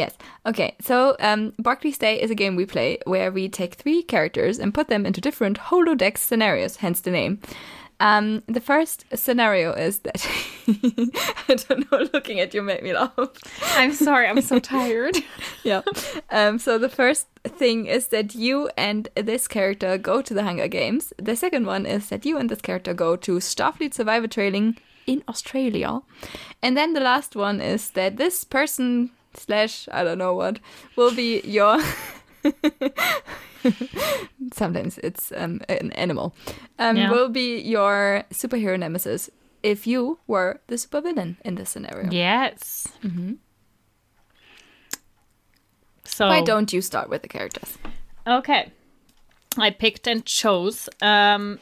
A: Yes. Okay. So, um, Barclays Day is a game we play where we take three characters and put them into different holodeck scenarios, hence the name. Um, the first scenario is that I don't know. Looking at you made me laugh.
B: I'm sorry. I'm so tired.
A: yeah. Um, so the first thing is that you and this character go to the Hunger Games. The second one is that you and this character go to Starfleet Survivor Training in Australia. And then the last one is that this person slash I don't know what will be your sometimes it's um, an animal um,
B: Yeah.
A: will be your superhero nemesis if you were the supervillain in this scenario.
B: yes. Mm-hmm. So
A: Why don't you start with the characters?
B: Okay. I picked and chose. Um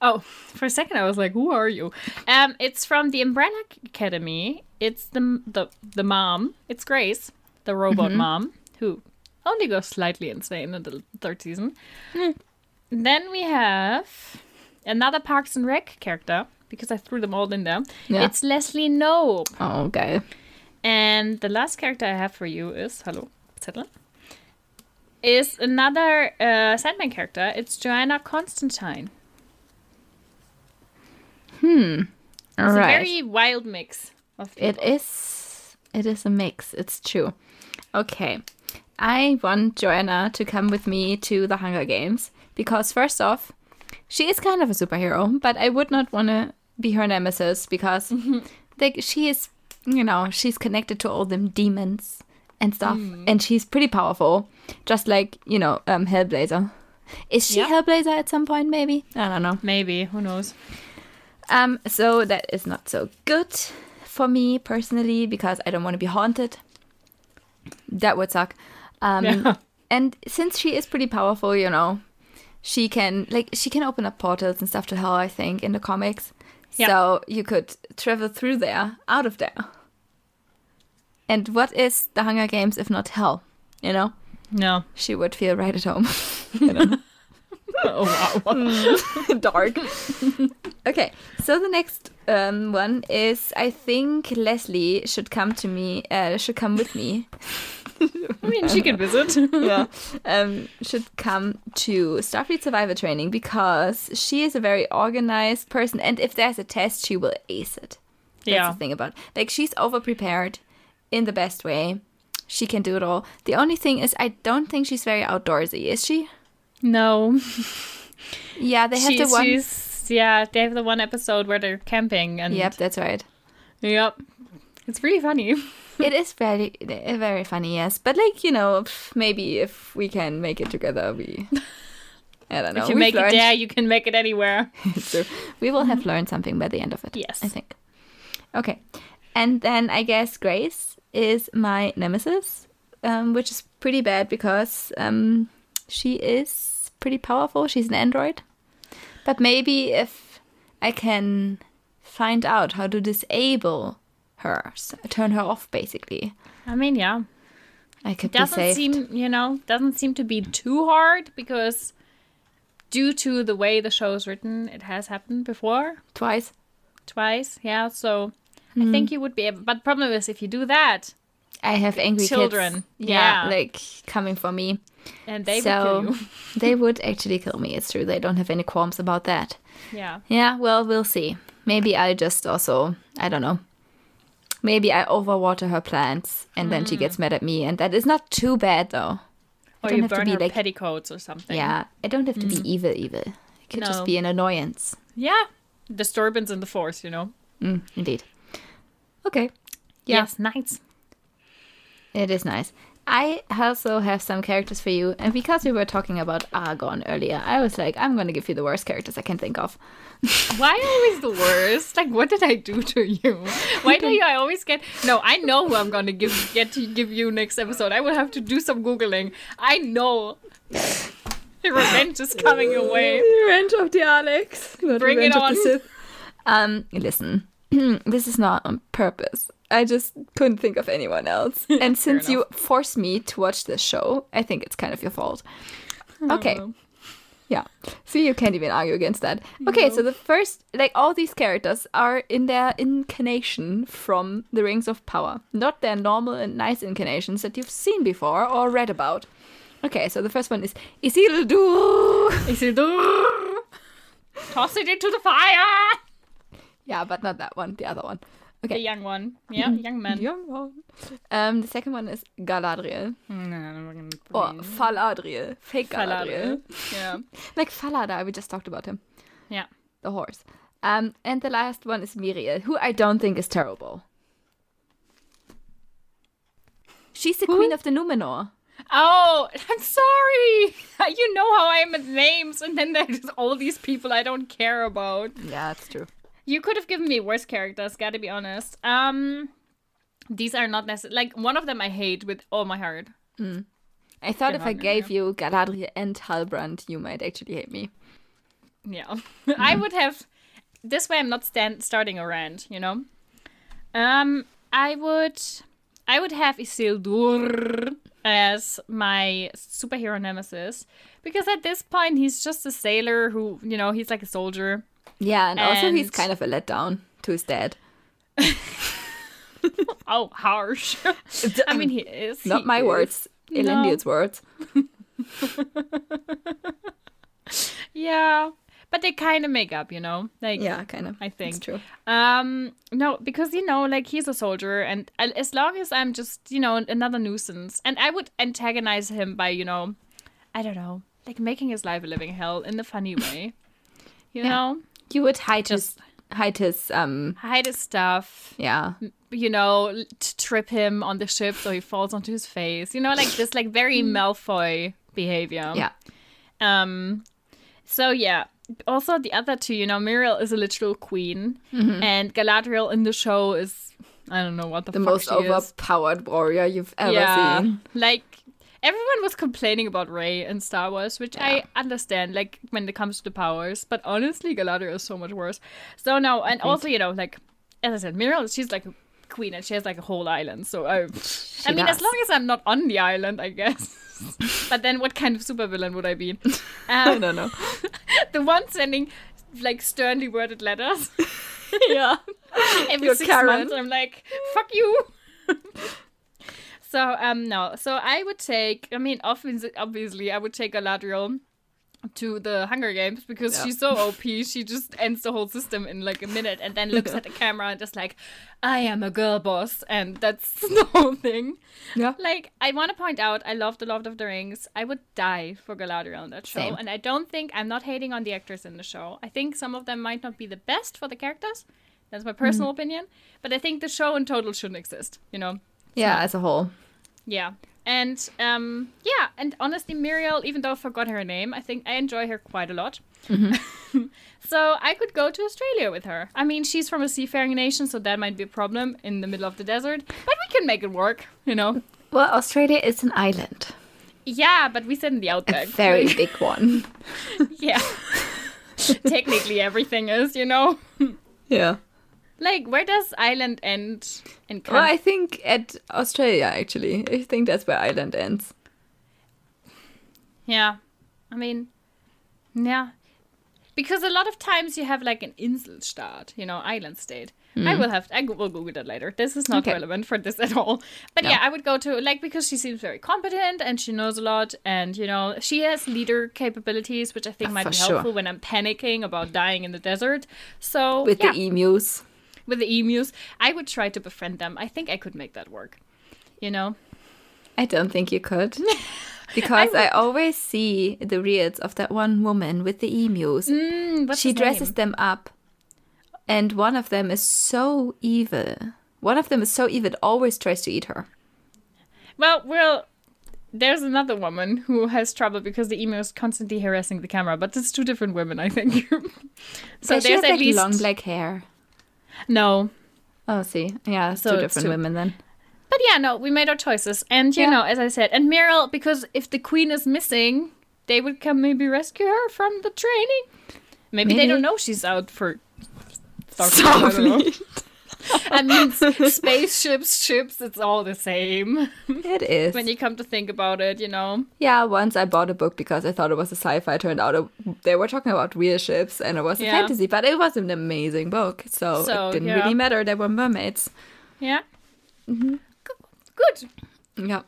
B: Oh, for a second I was like, "Who are you?" Um it's from the Umbrella Academy. It's the the the mom. It's Grace, the robot mom who only goes slightly insane in the third season. Then we have another Parks and Rec character because I threw them all in there.
A: Yeah.
B: It's Leslie Knope.
A: Oh, okay.
B: And the last character I have for you is hello Zettel. Is another uh, Sandman character. It's Joanna Constantine.
A: All
B: It's
A: right.
B: a very wild mix of
A: It
B: people.
A: is. It is a mix. It's true. Okay, I want Joanna to come with me to the Hunger Games because first off, she is kind of a superhero, but I would not want to be her nemesis because, like, she is, you know, she's connected to all them demons and stuff, and she's pretty powerful, just like you know, um, Hellblazer. Is she
B: Yep.
A: Hellblazer at some point? Maybe I don't know.
B: Maybe who knows?
A: Um, so that is not so good for me personally because I don't want to be haunted. That would suck. Um,
B: Yeah.
A: and since she is pretty powerful, you know, she can like she can open up portals and stuff to hell. I think in the comics,
B: Yeah.
A: so you could travel through there, out of there. And what is the Hunger Games if not hell? You know,
B: No.
A: she would feel right at home.
B: oh wow.
A: dark. okay, so the next um, one is I think Leslie should come to me. Uh, should come with me.
B: I mean, she can visit.
A: yeah, um, should come to Starfleet Survivor training because she is a very organized person, and if there's a test, she will ace it. That's
B: Yeah.
A: the thing about like she's over prepared in the best way. She can do it all. The only thing is, I don't think she's very outdoorsy. Is she?
B: No.
A: Yeah, they have
B: She-
A: the one.
B: She's yeah. They have the one episode where they're camping and
A: Yep, that's right.
B: Yep. It's really funny.
A: it is very very funny yes but like you know maybe if we can make it together we i don't know
B: if you
A: we've
B: make
A: learned-
B: it there, you can make it anywhere.
A: so we will have learned something by the end of it
B: Yes.
A: i think okay and then i guess grace is my nemesis um, which is pretty bad because um, she is pretty powerful. She's an android. But maybe if i can find out how to disable her turn her off basically.
B: I mean, yeah.
A: i could be
B: doesn't seem you know doesn't seem to be too hard because due to the way the show is written it has happened before.
A: Twice.
B: Twice yeah. So i hmm. think you would be able but problem is if you do that
A: I have angry
B: Children,
A: kids.
B: yeah.
A: like coming for me.
B: and they
A: so
B: you
A: they would actually kill me. It's true. They don't have any qualms about that.
B: yeah
A: Yeah, well, we'll see. Maybe I just also, I don't know. Maybe I overwater her plants and then she gets mad at me, and that is not too bad though.
B: or
A: don't
B: you
A: have to
B: burn
A: be
B: her
A: like-
B: petticoats or something
A: Yeah, I don't have to be evil, evil. It could
B: No.
A: just be an annoyance.
B: yeah disturbance in the force you know
A: Mm, indeed. Okay. Yeah.
B: yes nice
A: It is nice. I also have some characters for you, and because we were talking about Argon earlier, I was like, I'm gonna give you the worst characters I can think of.
B: Why always the worst? Like, what did I do to you? Why do you I always get? No, I know who I'm gonna give get to give you next episode. I will have to do some googling. I know. Revenge is coming your way.
A: Revenge of the Alex. Not
B: Bring it on.
A: Um, listen, this is not on purpose. I just couldn't think of anyone else. And since you forced me to watch this show, I think it's kind of your fault. Oh, okay. Yeah. See, you can't even argue against that. Okay, so the first, like, all these characters are in their incarnation from the Rings of Power, not their normal and nice incarnations that you've seen before or read about. Okay, so the first one is Isildur.
B: Isildur! Toss it into the fire!
A: Yeah, but not that one, the other one.
B: The young one. Yeah, young man.
A: Young one. Um, the second one is Galadriel. Or Faladriel. Fake Galadriel.
B: Yeah.
A: Like Falada, we just talked about him.
B: Yeah.
A: The horse. Um, and the last one is Miriel, who I don't think is terrible. She's the queen of the Numenor.
B: Oh, I'm sorry. You know how I am with names, and then there's all these people I don't care about.
A: Yeah, that's true.
B: You could have given me worse characters, gotta be honest. Um, these are not necessary. Like one of them I hate with all my heart.
A: I thought if I gave you Galadriel and Halbrand, you might actually hate me.
B: Yeah, I would have. This way, I'm not stand starting a rant. You know. Um, I would. I would have Isildur as my superhero nemesis because at this point he's just a sailor who, you know, he's like a soldier.
A: Yeah, and, also he's kind of a letdown to his dad.
B: Oh, harsh. I mean, he is.
A: Not
B: he
A: my
B: is.
A: words,
B: No.
A: Elendil's words.
B: Yeah, but they kind of make up, you know. Like
A: Yeah, kind of.
B: I think.
A: It's true.
B: Um, no, because you know, like he's a soldier, and as long as I'm just, you know, another nuisance, and I would antagonize him by, you know, I don't know, like making his life a living hell in a funny way, you know,
A: You would hide
B: Just-
A: his hide his um
B: hide his stuff,
A: yeah.
B: you know, to trip him on the ship so he falls onto his face, you know, like this, like very Malfoy behavior.
A: Yeah.
B: Um, so yeah. Also, the other two, you know, Muriel is a literal queen, and Galadriel in the show is I don't know what the,
A: The
B: fuck
A: most
B: she is.
A: overpowered warrior you've ever
B: yeah,
A: seen.
B: like everyone was complaining about Rey in Star Wars, which I understand. Like when it comes to the powers, but honestly, Galadriel is so much worse. So no, and also you know, like as I said, Muriel, she's like a queen, and she has like a whole island. So I, I mean, as long as I'm not on the island, I guess. but then, what kind of supervillain would I be?
A: I
B: Um,
A: don't know.
B: the one sending like sternly worded letters
A: yeah.
B: every
A: You're
B: six
A: Karen.
B: months. I'm like, fuck you. So um no, so I would take. I mean, obviously, obviously, I would take Galadriel to the Hunger Games because
A: Yeah.
B: she's so OP. She just ends the whole system in like a minute, and then looks at the camera and just like, I am a girl boss, and that's the whole thing.
A: Yeah.
B: Like, I want to point out, I love The Lord of the Rings. I would die for Galadriel in that show.
A: Same.
B: And I don't think, I'm not hating on the actors in the show. I think some of them might not be the best for the characters. That's my personal
A: Mm-hmm.
B: opinion. But I think the show in total shouldn't exist, you know?
A: Yeah, as a whole.
B: Yeah. And, um, yeah. And honestly, Muriel, even though I forgot her name, I think I enjoy her quite a lot.
A: Mm-hmm.
B: so I could go to Australia with her. I mean, she's from a seafaring nation, so that might be a problem in the middle of the desert. But we can make it work, you know?
A: Well, Australia is an island.
B: Yeah, but we said in the outback.
A: A very
B: Like,
A: big one.
B: yeah. Technically, everything is, you know.
A: Yeah.
B: Like, where does island end in
A: Well, I think at Australia actually. I think that's where island ends.
B: yeah, I mean, yeah, because a lot of times you have like an Inselstaat, you know, island state. I hmm. will have. I will Google that later. This is not
A: Okay.
B: relevant for this at all. But
A: No.
B: yeah, I would go to like because she seems very competent and she knows a lot, and you know she has leader capabilities, which I think
A: Yeah,
B: might be
A: sure.
B: helpful when I'm panicking about dying in the desert. So
A: With
B: yeah.
A: the emus.
B: With the emus. I would try to befriend them. I think I could make that work. You know?
A: I don't think you could. Because I, always see the reels of that one woman with the emus.
B: Mm,
A: she dresses
B: name?
A: them up. And one of them is so evil. One of them is so evil, it always tries to eat her.
B: Well, we'll there's another woman who has trouble because the email is constantly harassing the camera, but it's two different women, I think. so there's
A: have,
B: at
A: like,
B: least
A: long black hair.
B: No,
A: Oh, see, yeah,
B: So
A: two different
B: two-
A: women then.
B: But yeah, no, we made our choices. And you
A: Yeah.
B: know, as I said, and Meryl, because if the queen is missing, they would come maybe rescue her from the training. Maybe, they don't know she's out for Starfleet, I don't know. I mean, spaceships, ships, it's all the same.
A: It is.
B: when you come to think about it, you know.
A: Yeah, once I bought a book because I thought it was a sci-fi. Turned out they were talking about real ships and it was a
B: Yeah.
A: fantasy, but it was an amazing book. So,
B: So,
A: it didn't
B: yeah.
A: really matter. They were mermaids.
B: Yeah. Mm-hmm. G- Good.
A: Yeah.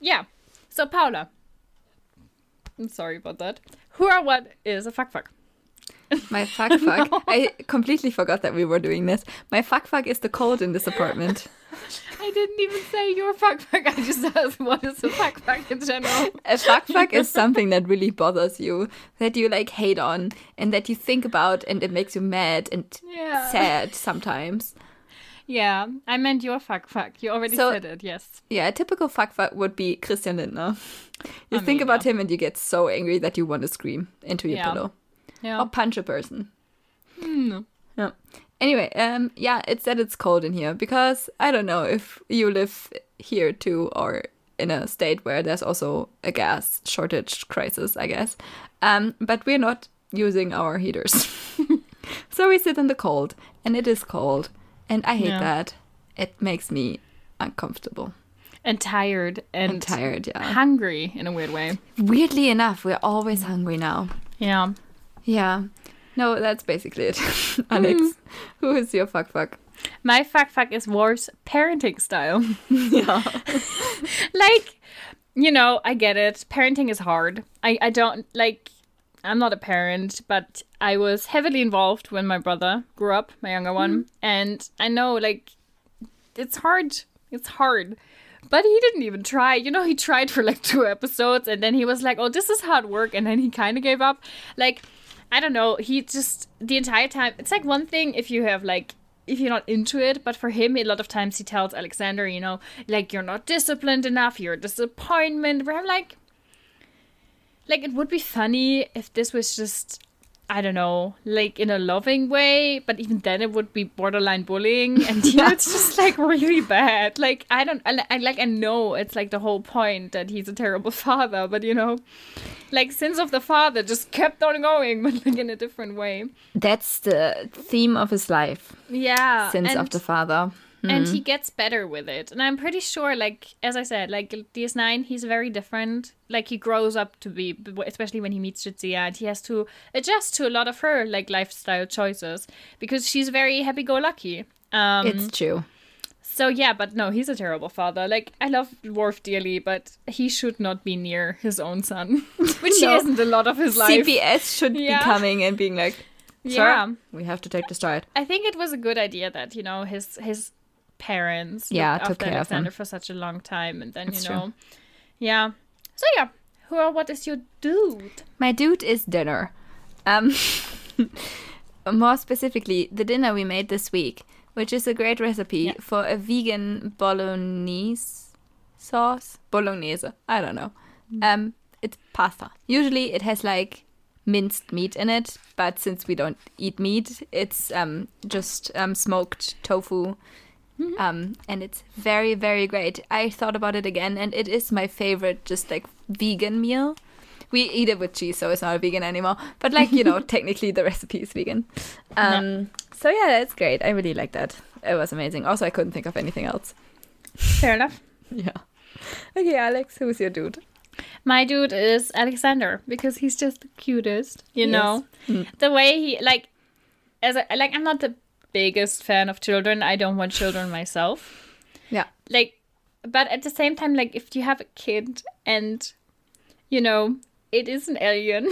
B: Yeah. So, Paula. I'm sorry about that. Who or what is a fuck fuck?
A: My fuck fuck. I completely forgot that we were doing this. My fuck fuck is the cold in this apartment.
B: I didn't even say your fuck fuck. I just asked what is a fuck fuck in general.
A: A fuck fuck is something that really bothers you, that you like hate on, and that you think about, and it makes you mad and
B: Yeah.
A: sad sometimes.
B: Yeah, I meant your fuck fuck. You already
A: So-
B: said it, yes.
A: Yeah, a typical fuck fuck would be Christian Lindner. You
B: I
A: think
B: mean,
A: about
B: yeah.
A: him and you get so angry that you want to scream into your
B: Yeah.
A: pillow
B: Yeah.
A: or punch a person.
B: Mm.
A: Yeah. Anyway, um, yeah, it's that it's cold in here because I don't know if you live here too or in a state where there's also a gas shortage crisis, I guess. Um, but we're not using our heaters, so we sit in the cold, and it is cold, and I hate
B: Yeah.
A: that. It makes me uncomfortable
B: And tired and,
A: and tired. Yeah.
B: hungry in a weird way.
A: Weirdly enough, we're always hungry now.
B: Yeah.
A: Yeah. No, that's basically it. Alex, mm. who is your fuck fuck?
B: My fuck fuck is Worf's parenting style.
A: Yeah.
B: like, you know, I get it. Parenting is hard. I, I don't like I'm not a parent, but I was heavily involved when my brother grew up, my younger one. Mm-hmm. And I know like it's hard. It's hard. But he didn't even try. You know, he tried for like two episodes and then he was like, oh, this is hard work. And then he kind of gave up. Like, I don't know. He just, the entire time, it's like one thing if you have like, if you're not into it, but for him, a lot of times he tells Alexander, you know, like, you're not disciplined enough, you're a disappointment. Where I'm like, like, it would be funny if this was just, I don't know, like in a loving way, but even then it would be borderline bullying. And you know, it's just like really bad. Like, I don't, I, I like, I know it's like the whole point that he's a terrible father, but you know, like, sins of the father just kept on going, but like in a different way.
A: That's the theme of his life.
B: Yeah.
A: Sins of the father.
B: And he gets better with it. And I'm pretty sure, like, as I said, like, DS9, he's very different. Like, he grows up to be, especially when he meets Jadzia, and he has to adjust to a lot of her, like, lifestyle choices because she's very happy go lucky. Um,
A: It's true.
B: so, yeah, but no, he's a terrible father. Like, I love Worf dearly, but he should not be near his own son, which he isn't a lot of his life.
A: CPS should
B: Yeah.
A: be coming and being like, Sir,
B: Yeah.
A: we have to take the stride.
B: I think it was a good idea that you know his his parents
A: Yeah,
B: looked after
A: care of
B: Alexander for such a long time, and then you
A: true.
B: know, yeah. So yeah, who or what is your dude?
A: My dude is dinner. Um, more specifically, the dinner we made this week, which is a great recipe
B: Yeah.
A: for a vegan bolognese sauce. Bolognese. I don't know. Um, it's pasta. Usually, it has like minced meat in it, but since we don't eat meat, it's um just um smoked tofu. Um, and it's very, very great. I thought about it again, and it is my favorite, just like vegan meal. We eat it with cheese, so it's not a vegan anymore. But like you know, technically the recipe is vegan. Um, so yeah, that's great. I really like that. It was amazing. Also, I couldn't think of anything else.
B: Fair enough.
A: Yeah. Okay, Alex, who's your dude?
B: My dude is Alexander because he's just the cutest. You
A: Yes.
B: know, the way he like, as a, like I'm not the biggest fan of children. I don't want children myself.
A: Yeah.
B: like but at the same time like if you have a kid and you know it is an alien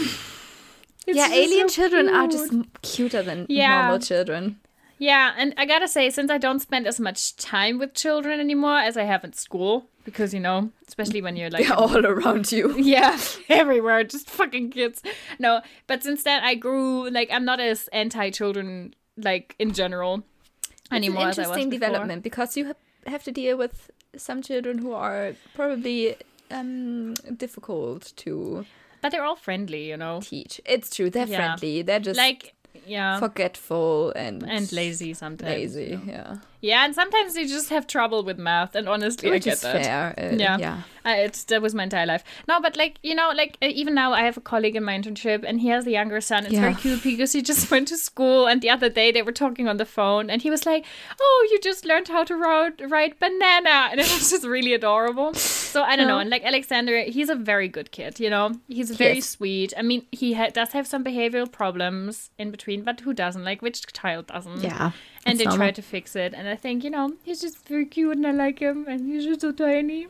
A: yeah, alien
B: so
A: children are just cuter than
B: Yeah.
A: normal children.
B: yeah and i gotta say since i don't spend as much time with children anymore as i have at school because you know especially when you're like
A: They're all around you.
B: yeah everywhere just fucking kids no but since then i grew like i'm not as anti-children like in general
A: It's an
B: anymore as I was
A: interesting development because you ha- have to deal with some children who are probably um difficult to
B: But they're all friendly, you know.
A: teach. It's true. They're
B: Yeah.
A: friendly. They're just
B: Like yeah.
A: forgetful and
B: and lazy sometimes.
A: Lazy,
B: you know.
A: yeah.
B: Yeah, and sometimes they just have trouble with math, and honestly,
A: Which
B: I get that.
A: fair. uh,
B: Yeah.
A: yeah.
B: I, it's that was my entire life. No, but like you know, like uh, even now, I have a colleague in my internship, and he has a younger son. It's very cute because he just went to school, and the other day they were talking on the phone, and he was like, "Oh, you just learned how to write, write banana," and it was just really adorable. So I don't know, and like Alexander, he's a very good kid. You know, he's very
A: is.
B: sweet. I mean, he ha- does have some behavioral problems in between, but who doesn't? Like which child doesn't?
A: Yeah.
B: And they
A: normal.
B: try to fix it. And I think you know he's just very cute, and I like him, and he's just so tiny.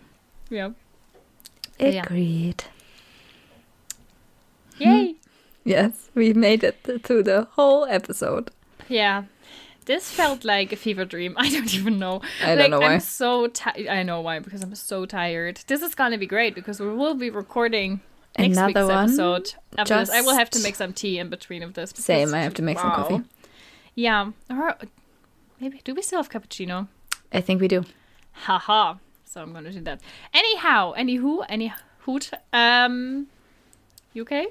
B: Yeah. Yeah.
A: Agreed.
B: Yay! Hmm.
A: Yes, we made it th- through the whole episode.
B: Yeah. This felt like a fever dream. I don't even know.
A: I don't
B: like,
A: know why.
B: I'm so tired. I know why because I'm so tired. This is gonna be great because we will be recording next
A: Another
B: week's
A: one?
B: episode. After this, I will have to make some tea in between of this.
A: Same, I have to make some coffee.
B: Yeah. Or maybe do we still have cappuccino?
A: I think we do.
B: Haha. So I'm gonna do that. Anyhow, anywho, any hoot. Um, you okay?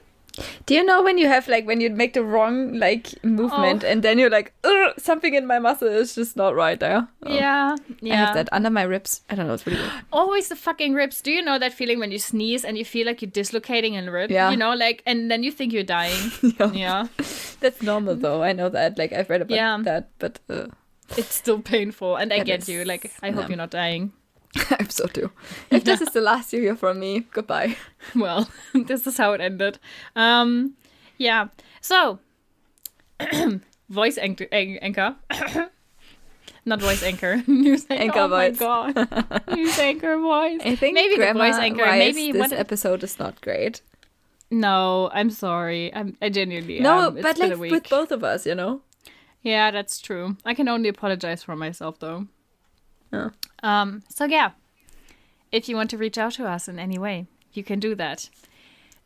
A: Do you know when you have like when you make the wrong like movement
B: Oh.
A: and then you're like, something in my muscle is just not right there. Oh.
B: Yeah, yeah.
A: I have that under my ribs. I don't know. It's really weird.
B: Always the fucking ribs. Do you know that feeling when you sneeze and you feel like you're dislocating a rib?
A: Yeah.
B: You know, like, and then you think you're dying.
A: Yeah.
B: yeah.
A: That's normal though. I know that. Like I've read about
B: Yeah.
A: that, but uh,
B: It's still painful. And I
A: It
B: get
A: is,
B: you. Like, I hope
A: yeah.
B: you're not dying.
A: I hope so too. If this is the last you hear from me, goodbye.
B: Well, this is how it ended. Um, yeah. So, voice anchor. an- anchor. Not voice anchor. News anchor.
A: Anchor
B: oh
A: voice.
B: my god. News anchor voice.
A: I think
B: maybe the voice anchor. Maybe
A: this
B: what?
A: episode is not great.
B: no, I'm sorry. I'm. I genuinely.
A: No,
B: am.
A: But like with both of us, you know.
B: Yeah, that's true. I can only apologize for myself though.
A: Yeah.
B: Um, so yeah. If you want to reach out to us in any way, you can do that.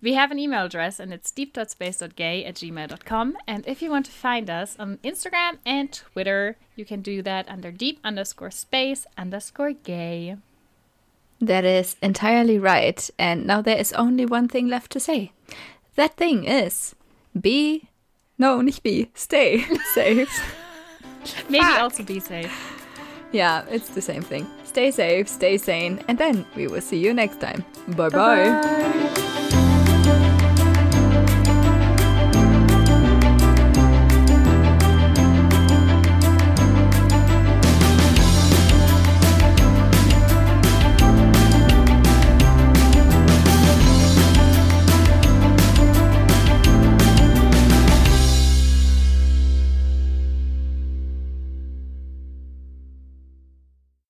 B: We have an email address and it's deep.space.gay at gmail.com. And if you want to find us on Instagram and Twitter, you can do that under deep underscore space underscore gay.
A: That is entirely right. And now there is only one thing left to say. That thing is be no, nicht be. Stay safe.
B: Maybe
A: Fuck.
B: also be safe.
A: yeah, it's the same thing. Stay safe, stay sane, and then we will see you next time. Bye bye.
B: Bye.